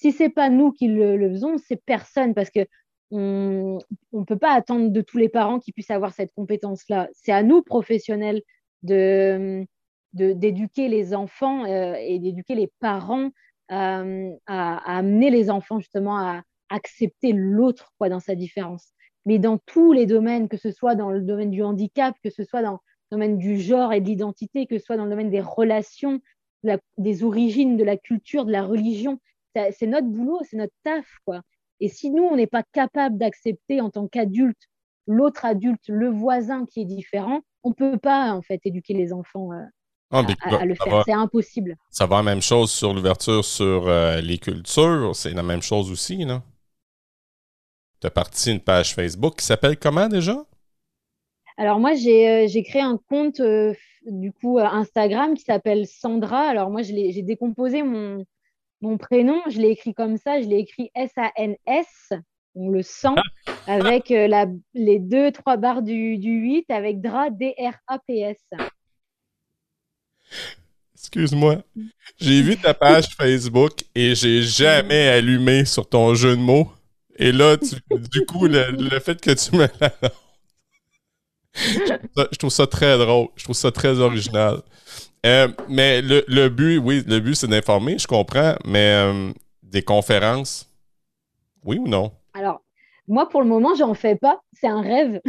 B: Si c'est pas nous qui le, faisons, c'est personne parce que on ne peut pas attendre de tous les parents qui puissent avoir cette compétence-là. C'est à nous, professionnels, de d'éduquer les enfants euh, et d'éduquer les parents euh, à, amener les enfants justement à accepter l'autre dans sa différence. Mais dans tous les domaines, que ce soit dans le domaine du handicap, que ce soit dans le domaine du genre et de l'identité, que ce soit dans le domaine des relations, des origines, de la culture, de la religion, c'est notre boulot, c'est notre taf quoi. Et si nous on n'est pas capable d'accepter en tant qu'adulte l'autre adulte, le voisin qui est différent, on peut pas en fait éduquer les enfants euh, ah, à, le faire. C'est impossible.
A: Ça va la même chose sur l'ouverture sur euh, les cultures. C'est la même chose aussi, là. Tu as parti une page Facebook qui s'appelle comment déjà?
B: Alors moi, j'ai euh, créé un compte du coup Instagram qui s'appelle Sandra. Alors moi, j'ai décomposé mon, mon prénom, je l'ai écrit comme ça, je l'ai écrit S-A-N-S, on le sent, avec la, les deux, trois barres du, du 8 avec DRA, D-R-A-P-S. Excuse-moi. J'ai vu ta page Facebook et j'ai jamais allumé sur ton jeu de mots. Et là, du coup, le, fait que tu me je trouve ça très drôle. Je trouve ça très original. Euh, mais le, but, oui, le but, c'est d'informer, je comprends, mais euh, des conférences, oui ou non? Alors, moi, pour le moment, j'en fais pas. C'est un rêve.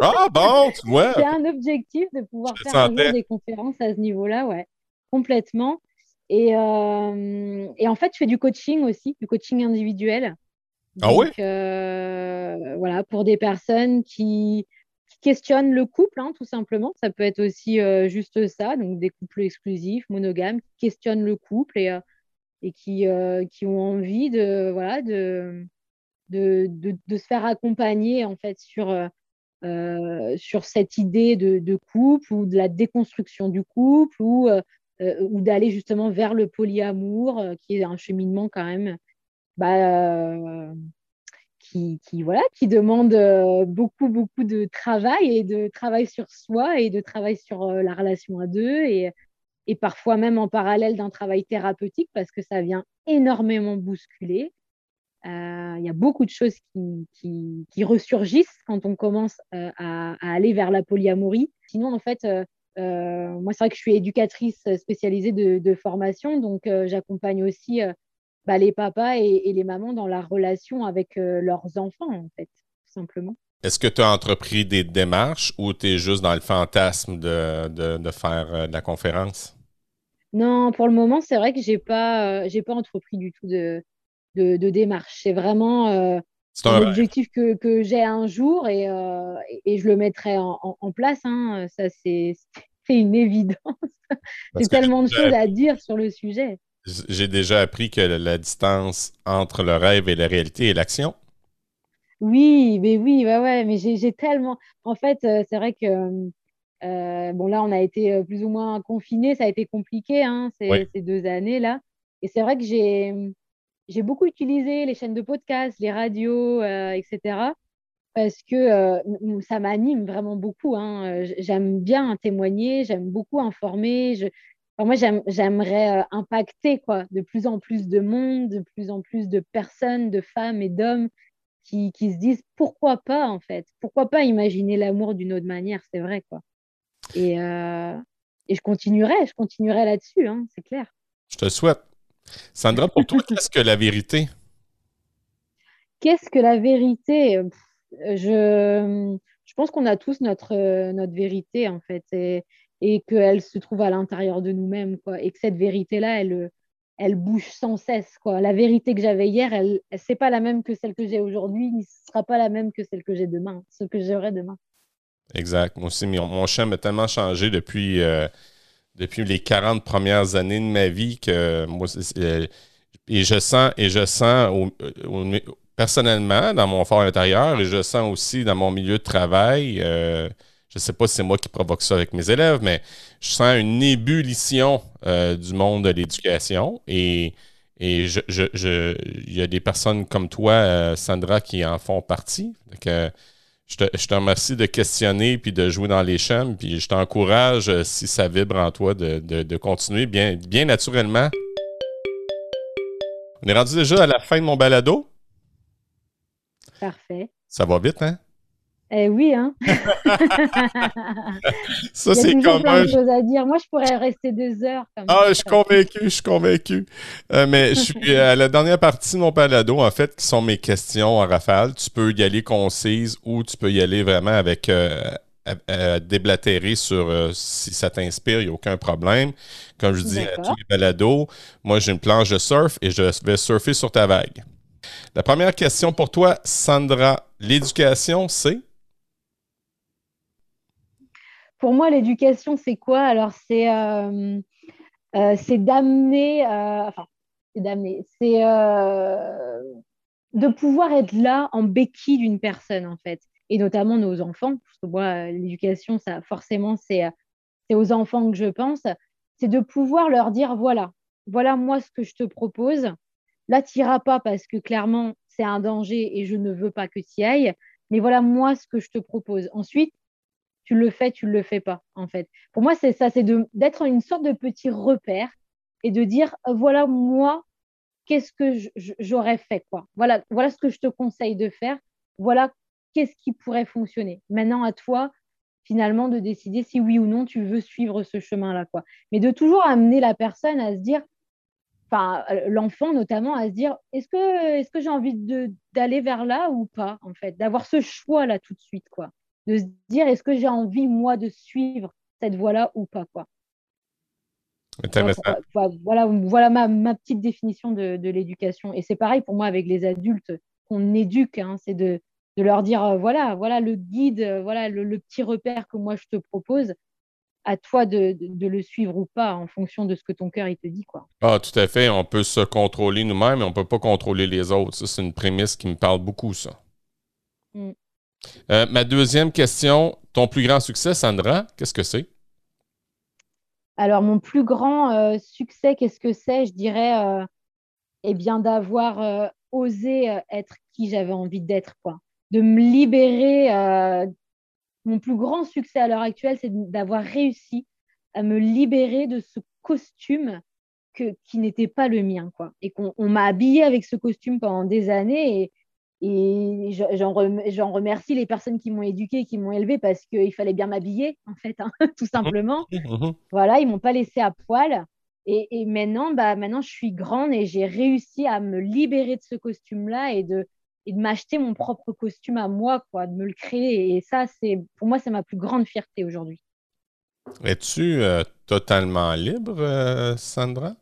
A: Ah bon, tu vois.
B: c'est un objectif de pouvoir faire un jour des conférences à ce niveau-là, ouais complètement. Et, euh, et, en fait, je fais du coaching aussi, du coaching individuel.
A: ah oui?
B: Voilà, pour des personnes qui, questionnent le couple, hein, tout simplement. Ça peut être aussi euh, juste ça, donc des couples exclusifs, monogames, qui questionnent le couple et, et qui, qui ont envie de, se faire accompagner en fait sur, cette idée de, couple ou de la déconstruction du couple ou euh, d'aller justement vers le polyamour, euh, qui est un cheminement quand même bah, euh, qui, voilà, qui demande beaucoup, beaucoup de travail et de travail sur soi et de travail sur la relation à deux et, et parfois même en parallèle d'un travail thérapeutique parce que ça vient énormément bousculer. Il y a beaucoup de choses qui, qui, qui ressurgissent quand on commence à, aller vers la polyamorie. Sinon, en fait, euh, moi, c'est vrai que je suis éducatrice spécialisée de, formation, donc euh, j'accompagne aussi euh, bah, les papas et, les mamans dans la relation avec leurs enfants, en fait, tout simplement.
A: Est-ce que tu as entrepris des démarches ou tu es juste dans le fantasme de, de, faire de la conférence?
B: Non, pour le moment, c'est vrai que je n'ai pas, j'ai pas entrepris du tout de, de, démarche. C'est vraiment un objectif que, que j'ai un jour et, euh, et, je le mettrai en, en, place. Hein. Ça, c'est une évidence. C'est tellement de choses à dire sur le sujet.
A: J'ai déjà appris que la distance entre le rêve et la réalité est l'action.
B: Oui, mais oui, ouais, ouais, mais j'ai tellement. En fait, euh, c'est vrai que euh, bon, là, on a été plus ou moins confinés, ça a été compliqué hein, ces, ces, deux années-là. Et c'est vrai que j'ai j'ai beaucoup utilisé les chaînes de podcast, les radios, euh, etc. Parce que euh, ça m'anime vraiment beaucoup. Hein. J'aime bien témoigner, j'aime beaucoup informer. Je... moi, j'aimerais euh, impacter quoi, de plus en plus de monde, de plus en plus de personnes, de femmes et d'hommes qui, qui, se disent pourquoi pas en fait? Pourquoi pas imaginer l'amour d'une autre manière? C'est vrai quoi. Et, et je continuerai, je continuerai là-dessus, hein, c'est clair.
A: Je te souhaite. Sandra, pour toi, qu'est-ce que la vérité?
B: Qu'est-ce que la vérité? Je, je pense qu'on a tous notre, notre vérité, en fait, et, et qu'elle se trouve à l'intérieur de nous-mêmes, quoi, et que cette vérité-là, elle, elle bouge sans cesse, quoi. La vérité que j'avais hier, elle, c'est pas la même que celle que j'ai aujourd'hui, ni ce sera pas la même que celle que j'ai demain, ce que j'aurai demain.
A: Exact. Moi aussi, mon, mon a tellement changé depuis... Euh, depuis les 40 premières années de ma vie que moi, euh, et je sens, et je sens personnellement dans mon fort intérieur et je sens aussi dans mon milieu de travail, euh, je ne sais pas si c'est moi qui provoque ça avec mes élèves, mais je sens une ébullition euh, du monde de l'éducation et, et je, je, il y a des personnes comme toi, Sandra, qui en font partie. Donc, Je te, remercie de questionner puis de jouer dans les champs. Puis je t'encourage, euh, si ça vibre en toi, de, continuer bien, bien naturellement. On est rendu déjà à la fin de mon balado.
B: Parfait.
A: Ça va vite, hein?
B: Eh oui, hein.
A: ça, c'est
B: de choses à dire. Moi, je pourrais rester deux heures.
A: ah, je suis convaincu, je suis convaincu. Euh, mais je suis à la dernière partie de mon balado, en fait, qui sont mes questions en rafale. Tu peux y aller concise ou tu peux y aller vraiment avec euh, déblatérer sur euh, si ça t'inspire, il n'y a aucun problème. Comme je dis à tous les balados, moi, j'ai une planche de surf et je vais surfer sur ta vague. La première question pour toi, Sandra, l'éducation, c'est?
B: Pour moi, l'éducation, c'est quoi? Alors, c'est euh, euh, d'amener, euh, enfin, c'est d'amener, c'est de pouvoir être là en béquille d'une personne, en fait, et notamment nos enfants. Parce que moi, l'éducation, ça, forcément, c'est aux enfants que je pense. C'est de pouvoir leur dire voilà, voilà moi ce que je te propose. Là, tu n'iras pas parce que clairement, c'est un danger et je ne veux pas que tu y ailles. Mais voilà moi ce que je te propose. Ensuite, tu le fais, tu le fais pas, en fait. Pour moi, c'est ça, c'est d'être une sorte de petit repère et de dire, voilà, moi, qu'est-ce que j'aurais fait, quoi. Voilà, voilà ce que je te conseille de faire. Voilà qu'est-ce qui pourrait fonctionner. Maintenant, à toi, finalement, de décider si oui ou non tu veux suivre ce chemin-là. Mais de toujours amener la personne à se dire, enfin, l'enfant notamment, à se dire, est-ce que, est-ce que j'ai envie d'aller vers là ou pas, en fait, d'avoir ce choix-là tout de suite, quoi de se dire est-ce que j'ai envie moi de suivre cette voie-là ou pas quoi? Voilà, voilà, ma, petite définition de, l'éducation. Et c'est pareil pour moi avec les adultes qu'on éduque, hein, c'est de, leur dire euh, voilà, voilà le guide, euh, voilà le, petit repère que moi je te propose. À toi de, le suivre ou pas en fonction de ce que ton cœur il te dit quoi.
A: Ah tout à fait, on peut se contrôler nous-mêmes, mais on peut pas contrôler les autres. Ça c'est une prémisse qui me parle beaucoup ça. Mm. Euh, ma deuxième question, ton plus grand succès, Sandra, qu'est-ce que c'est?
B: Alors, mon plus grand euh, succès, qu'est-ce que c'est? Je dirais, euh, eh bien, d'avoir osé être qui j'avais envie d'être, quoi. De me libérer. mon plus grand succès à l'heure actuelle, c'est d'avoir réussi à me libérer de ce costume que, qui n'était pas le mien, quoi. Et qu'on m'a habillé avec ce costume pendant des années et j'en remercie les personnes qui m'ont éduquée, qui m'ont élevée parce qu'il fallait bien m'habiller, en fait, hein, tout simplement. Mmh, mmh. Voilà, ils m'ont pas laissé à poil. Et, maintenant, bah, maintenant, je suis grande et j'ai réussi à me libérer de ce costume-là et de, et de m'acheter mon propre costume à moi, quoi, de me le créer. Et ça, c'est pour moi, c'est ma plus grande fierté aujourd'hui.
A: Es-tu euh, totalement libre, euh, Sandra?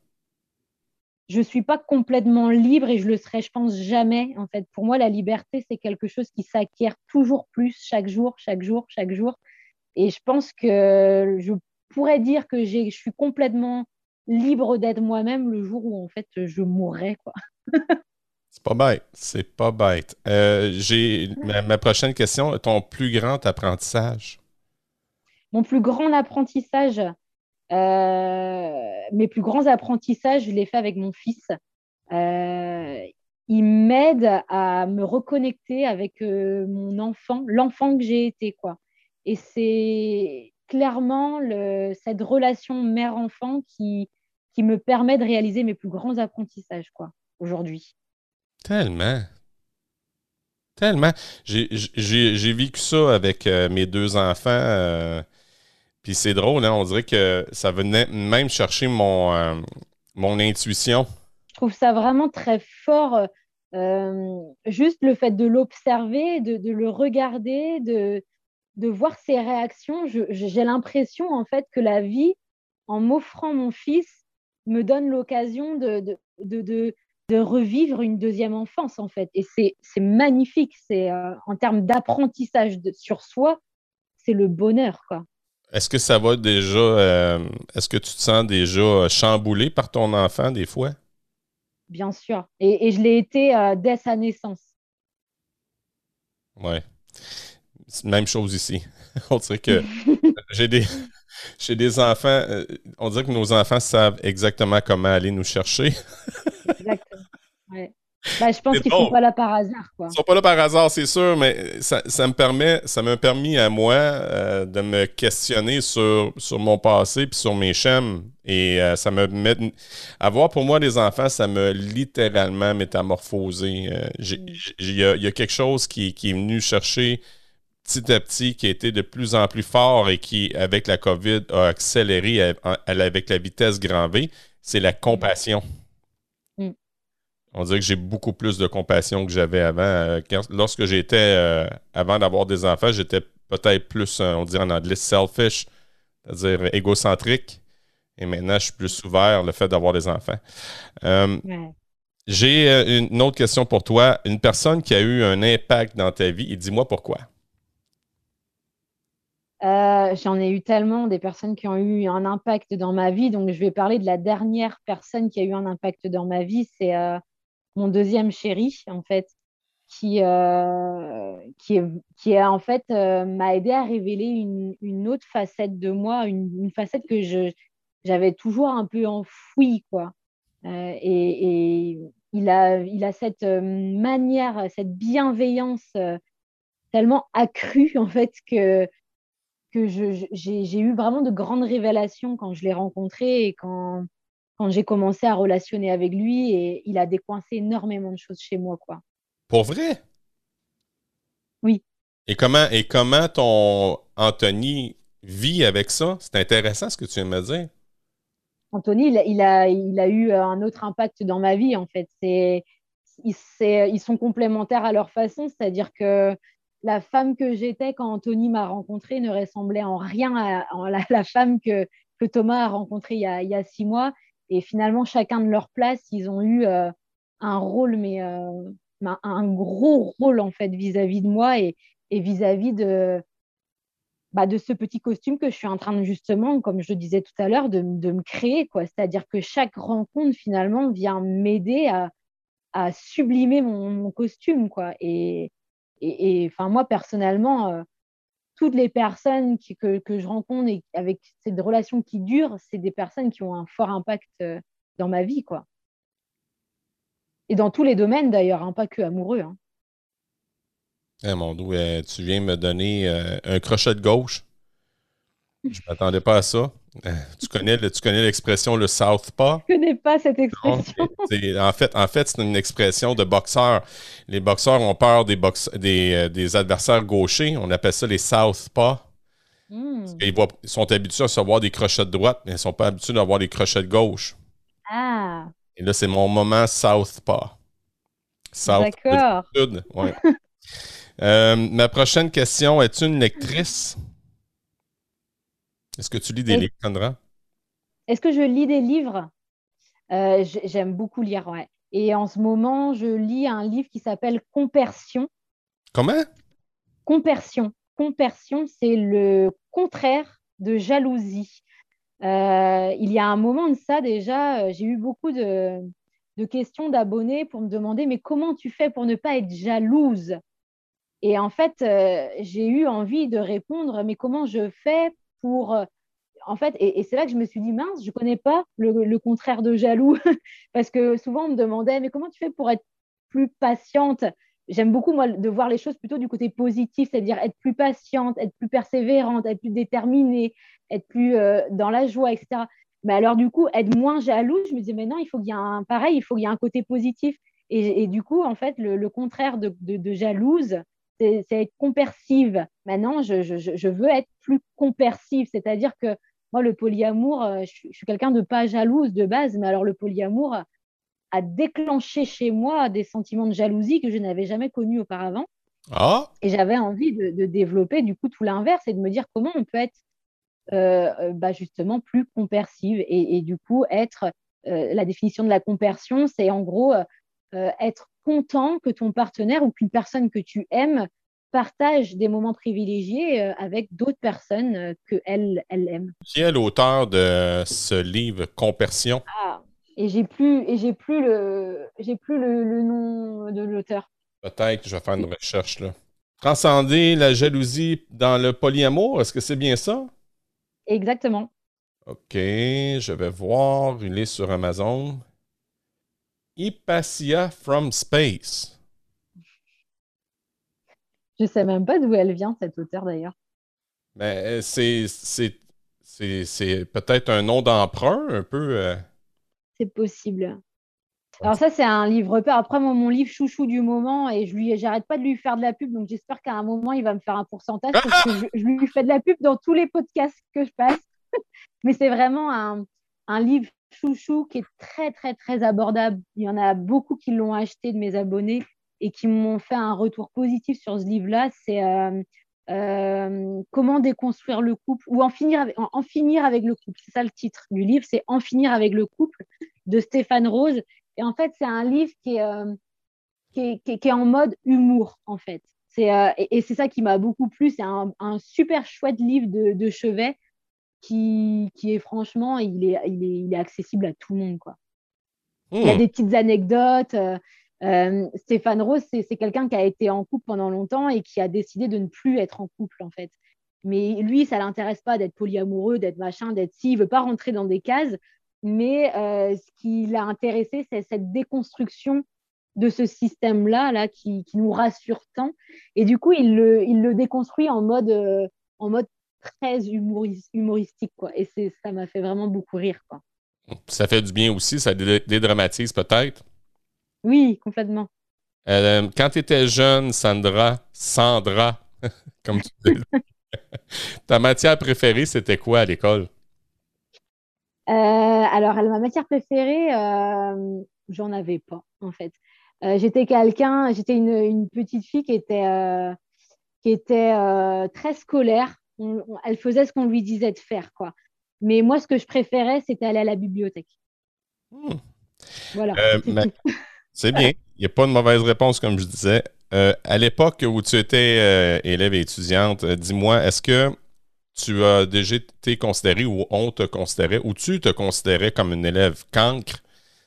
B: Je ne suis pas complètement libre et je le serai, je pense, jamais. En fait, pour moi, la liberté, c'est quelque chose qui s'acquiert toujours plus chaque jour, chaque jour, chaque jour. Et je pense que je pourrais dire que je suis complètement libre d'être moi-même le jour où, en fait, je mourrai. Quoi.
A: c'est pas bête. C'est pas bête. Euh, j'ai ma, prochaine question, ton plus grand apprentissage?
B: Mon plus grand apprentissage, mes plus grands apprentissages, je les fais avec mon fils. Euh, il m'aide à me reconnecter avec euh, mon enfant, l'enfant que j'ai été, quoi. Et c'est clairement cette relation mère-enfant qui, qui me permet de réaliser mes plus grands apprentissages, quoi, aujourd'hui.
A: Tellement. Tellement. J'ai vécu ça avec mes deux enfants. Puis c'est drôle, hein, on dirait que ça venait même chercher mon, euh, mon intuition.
B: Je trouve ça vraiment très fort. Euh, juste le fait de l'observer, de, le regarder, de, de voir ses réactions. J'ai l'impression en fait que la vie, en m'offrant mon fils, me donne l'occasion de, de, de, revivre une deuxième enfance en fait. Et c'est magnifique. Euh, en termes d'apprentissage sur soi, c'est le bonheur quoi.
A: Est-ce que ça va déjà. Euh, est-ce que tu te sens déjà chamboulé par ton enfant des fois?
B: Bien sûr. Et, je l'ai été euh, dès sa naissance.
A: Ouais. Même chose ici. on dirait que j'ai des. J'ai des enfants, euh, on dirait que nos enfants savent exactement comment aller nous chercher.
B: exactement. Bah, je pense qu'ils ne sont pas là par hasard. Quoi.
A: Ils sont pas là par hasard, c'est sûr, mais ça, me permet, ça m'a permis à moi euh, de me questionner sur, sur mon passé puis sur mes schèmes. Et euh, ça me met. Avoir pour moi des enfants, ça m'a littéralement métamorphosé. Euh, mm. Il y, a quelque chose qui, qui, est venu chercher petit à petit, qui a été de plus en plus fort et qui, avec la COVID, a accéléré avec la vitesse grand V, c'est la compassion. On dirait que j'ai beaucoup plus de compassion que j'avais avant. Euh, lorsque j'étais, euh, avant d'avoir des enfants, j'étais peut-être plus, euh, on dirait en anglais, selfish, c'est-à-dire égocentrique. Et maintenant, je suis plus ouvert le fait d'avoir des enfants. J'ai une autre question pour toi. Une personne qui a eu un impact dans ta vie, et dis-moi pourquoi.
B: J'en ai eu tellement des personnes qui ont eu un impact dans ma vie. Donc, je vais parler de la dernière personne qui a eu un impact dans ma vie. C'est mon deuxième chéri, en fait, qui, euh, qui, est, qui est, en fait euh, m'a aidé à révéler une, une, autre facette de moi, une, facette que je, j'avais toujours un peu enfouie, quoi. Euh, et, et, il a, il a cette manière, cette bienveillance tellement accrue, en fait, que, que je, j'ai, j'ai eu vraiment de grandes révélations quand je l'ai rencontré et quand, quand j'ai commencé à relationner avec lui et il a décoincé énormément de choses chez moi, quoi.
A: Pour vrai?
B: Oui.
A: Et comment, et comment ton Anthony vit avec ça? C'est intéressant ce que tu viens de me dire.
B: Anthony, il a, il a, eu un autre impact dans ma vie, en fait. C'est, ils, sont complémentaires à leur façon, c'est-à-dire que la femme que j'étais quand Anthony m'a rencontrée ne ressemblait en rien à, la, femme que, que Thomas a rencontrée il y a, il y a six mois. Et finalement, chacun de leur place, ils ont eu euh, un rôle, mais euh, un gros rôle en fait vis-à-vis de moi et, vis-à-vis de, bah, de ce petit costume que je suis en train de justement, comme je le disais tout à l'heure, de, me créer. C'est-à-dire que chaque rencontre finalement vient m'aider à, sublimer mon, costume. quoi. Et, et, moi personnellement, euh, toutes les personnes que, je rencontre et avec cette relation qui dure, c'est des personnes qui ont un fort impact euh, dans ma vie, quoi. Et dans tous les domaines d'ailleurs, hein, pas que amoureux. Hein.
A: Eh, mon Dieu, tu viens me donner euh, un crochet de gauche. Je ne m'attendais pas à ça. Euh, tu connais, tu connais l'expression le southpaw?
B: Je ne connais pas cette expression.
A: en fait, en fait c'est une expression de boxeur. Les boxeurs ont peur des, euh, des, adversaires gauchers. On appelle ça les southpaws. Hmm. ils, sont habitués à recevoir des crochets de droite, mais ils ne sont pas habitués d'avoir des crochets de gauche.
B: Ah.
A: Et là, c'est mon moment southpaw.
B: South D'accord.
A: Ouais. Euh, ma prochaine question, es-tu une lectrice? Est-ce que tu lis des livres, Sandra?
B: Est-ce que je lis des livres? Euh, j'aime beaucoup lire, ouais. Et en ce moment, je lis un livre qui s'appelle Compersion.
A: Comment?
B: Compersion. Compersion, c'est le contraire de jalousie. Euh, il y a un moment de ça déjà, euh, j'ai eu beaucoup de, de questions d'abonnés pour me demander mais comment tu fais pour ne pas être jalouse? Et en fait, j'ai eu envie de répondre mais comment je fais pour euh, en fait, et, c'est là que je me suis dit, mince, je ne connais pas le, contraire de jaloux, parce que souvent on me demandait, mais comment tu fais pour être plus patiente? J'aime beaucoup, moi, de voir les choses plutôt du côté positif, c'est-à-dire être plus patiente, être plus persévérante, être plus déterminée, être plus euh, dans la joie, etc. Mais alors, du coup, être moins jaloux, je me disais, mais non, il faut qu'il y ait un pareil, il faut qu'il y ait un côté positif. Et, du coup, en fait, le, contraire de, de jalouse, c'est être compersive. Maintenant, je, je, veux être plus compersive, c'est-à-dire que moi, le polyamour, euh, je, suis quelqu'un de pas jalouse de base, mais alors le polyamour a déclenché chez moi des sentiments de jalousie que je n'avais jamais connus auparavant.
A: Ah.
B: Et j'avais envie de, développer du coup tout l'inverse et de me dire comment on peut être euh, euh, bah, justement plus compersive et, du coup être la définition de la compersion, c'est en gros être content que ton partenaire ou qu'une personne que tu aimes partage des moments privilégiés euh, avec d'autres personnes euh, que elle, aime.
A: Qui est l'auteur de ce livre Compersion?
B: Ah, et j'ai plus et j'ai plus le j'ai plus le, nom de l'auteur.
A: Peut-être que je vais faire une recherche là. Transcender la jalousie dans le polyamour, est-ce que c'est bien ça?
B: Exactement.
A: OK, je vais voir, il est sur Amazon. Hypatia from Space.
B: Je sais même pas d'où elle vient, cette auteure d'ailleurs.
A: Ben, c'est, c'est, peut-être un nom d'emprunt, un peu. Euh.
B: C'est possible. Alors ça, c'est un livre peur. Après, mon, livre chouchou du moment, et je lui, j'arrête pas de lui faire de la pub, donc j'espère qu'à un moment, il va me faire un pourcentage, parce que je, lui fais de la pub dans tous les podcasts que je passe. Mais c'est vraiment un, un, livre chouchou qui est très, très, très abordable. Il y en a beaucoup qui l'ont acheté de mes abonnés et qui m'ont fait un retour positif sur ce livre-là. C'est euh, euh, comment déconstruire le couple ou en finir avec, en finir avec le couple. C'est ça le titre du livre, c'est En finir avec le couple de Stéphane Rose. Et en fait, c'est un livre qui est, euh, qui, est, en mode humour, en fait. Euh, et, c'est ça qui m'a beaucoup plu. C'est un, super chouette livre de, chevet qui, qui, est franchement, il est, il, est, accessible à tout le monde. Quoi. Il y a hmm. des petites anecdotes. Euh, Stéphane Rose, c'est quelqu'un qui a été en couple pendant longtemps et qui a décidé de ne plus être en couple, en fait. Mais lui, ça l'intéresse pas d'être polyamoureux, d'être machin, d'être si. Il veut pas rentrer dans des cases. Mais euh, ce qui l'a intéressé, c'est cette déconstruction de ce système-là là, qui, nous rassure tant. Et du coup, il le, il le déconstruit en mode, euh, en mode très humoristique. Quoi. Et ça m'a fait vraiment beaucoup rire. Quoi.
A: Ça fait du bien aussi, ça dédramatise peut-être?
B: Oui, complètement.
A: Euh, quand tu étais jeune, Sandra, Sandra, comme tu dis, ta matière préférée, c'était quoi à l'école?
B: Euh, alors, ma matière préférée, euh, j'en avais pas, en fait. J'étais quelqu'un, j'étais une, petite fille qui était, qui était très scolaire. Elle faisait ce qu'on lui disait de faire, quoi. Mais moi, ce que je préférais, c'était aller à la bibliothèque.
A: Hmm. Voilà. C'est bien. Il n'y a pas de mauvaise réponse, comme je disais. à l'époque où tu étais élève et étudiante, dis-moi, est-ce que tu as déjà été considéré ou on te considérait ou tu te considérais comme une élève cancre,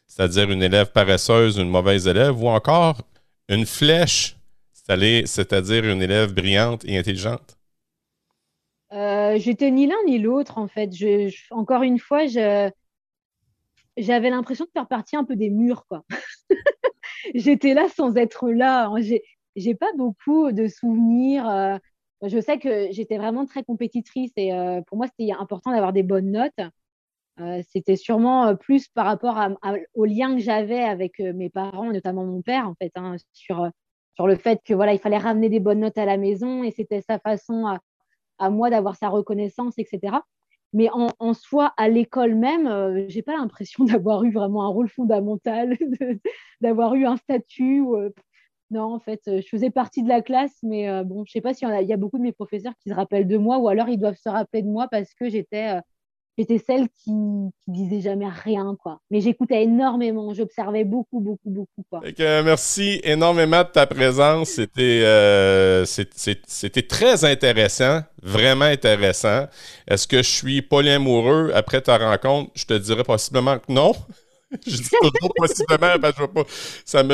A: c'est-à-dire une élève paresseuse, une mauvaise élève, ou encore une flèche, c'est-à-dire une élève brillante et intelligente?
B: Euh, j'étais ni l'un ni l'autre, en fait. encore une fois, j'avais l'impression de faire partie un peu des murs, quoi. J'étais là sans être là. J'ai pas beaucoup de souvenirs. Euh, je sais que j'étais vraiment très compétitrice et euh, pour moi, c'était important d'avoir des bonnes notes. C'était sûrement plus par rapport au lien que j'avais avec mes parents, notamment mon père, en fait, hein, sur, sur le fait que voilà, il fallait ramener des bonnes notes à la maison et c'était sa façon à, à moi d'avoir sa reconnaissance, etc. Mais en, soi, à l'école même, j'ai pas l'impression d'avoir eu vraiment un rôle fondamental, d'avoir eu un statut. Non, en fait, euh, je faisais partie de la classe, mais euh, bon, je sais pas s'il y, a beaucoup de mes professeurs qui se rappellent de moi, ou alors ils doivent se rappeler de moi parce que j'étais euh, j'étais celle qui, disait jamais rien, quoi. Mais j'écoutais énormément, j'observais beaucoup, beaucoup, beaucoup, quoi.
A: merci énormément de ta présence. C'était c'était très intéressant, vraiment intéressant. Est-ce que je suis polyamoureux après ta rencontre? Je te dirais possiblement que non. je dis toujours possiblement parce que pas,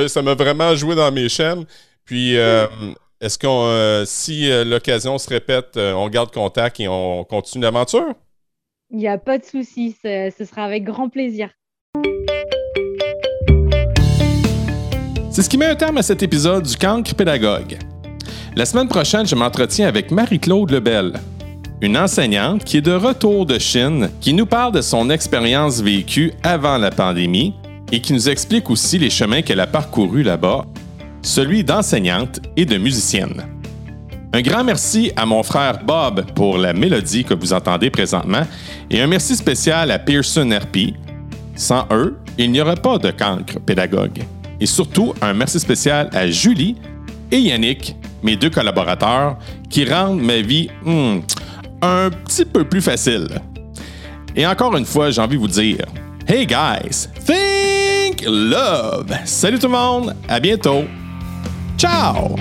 A: ça m'a vraiment joué dans mes chaînes. Puis, euh, est-ce qu'on, euh, si euh, l'occasion se répète, on garde contact et on continue l'aventure?
B: Il n'y a pas de souci, ce sera avec grand plaisir.
A: C'est ce qui met un terme à cet épisode du Cancre Pédagogue. La semaine prochaine, je m'entretiens avec Marie-Claude Lebel, une enseignante qui est de retour de Chine, qui nous parle de son expérience vécue avant la pandémie et qui nous explique aussi les chemins qu'elle a parcourus là-bas, celui d'enseignante et de musicienne. Un grand merci à mon frère Bob pour la mélodie que vous entendez présentement et un merci spécial à Pearson RP. Sans eux, il n'y aurait pas de cancre pédagogue. Et surtout, un merci spécial à Julie et Yannick, mes deux collaborateurs, qui rendent ma vie hmm, un petit peu plus facile. Et encore une fois, j'ai envie de vous dire, Hey guys, think love. Salut tout le monde, à bientôt. Ciao!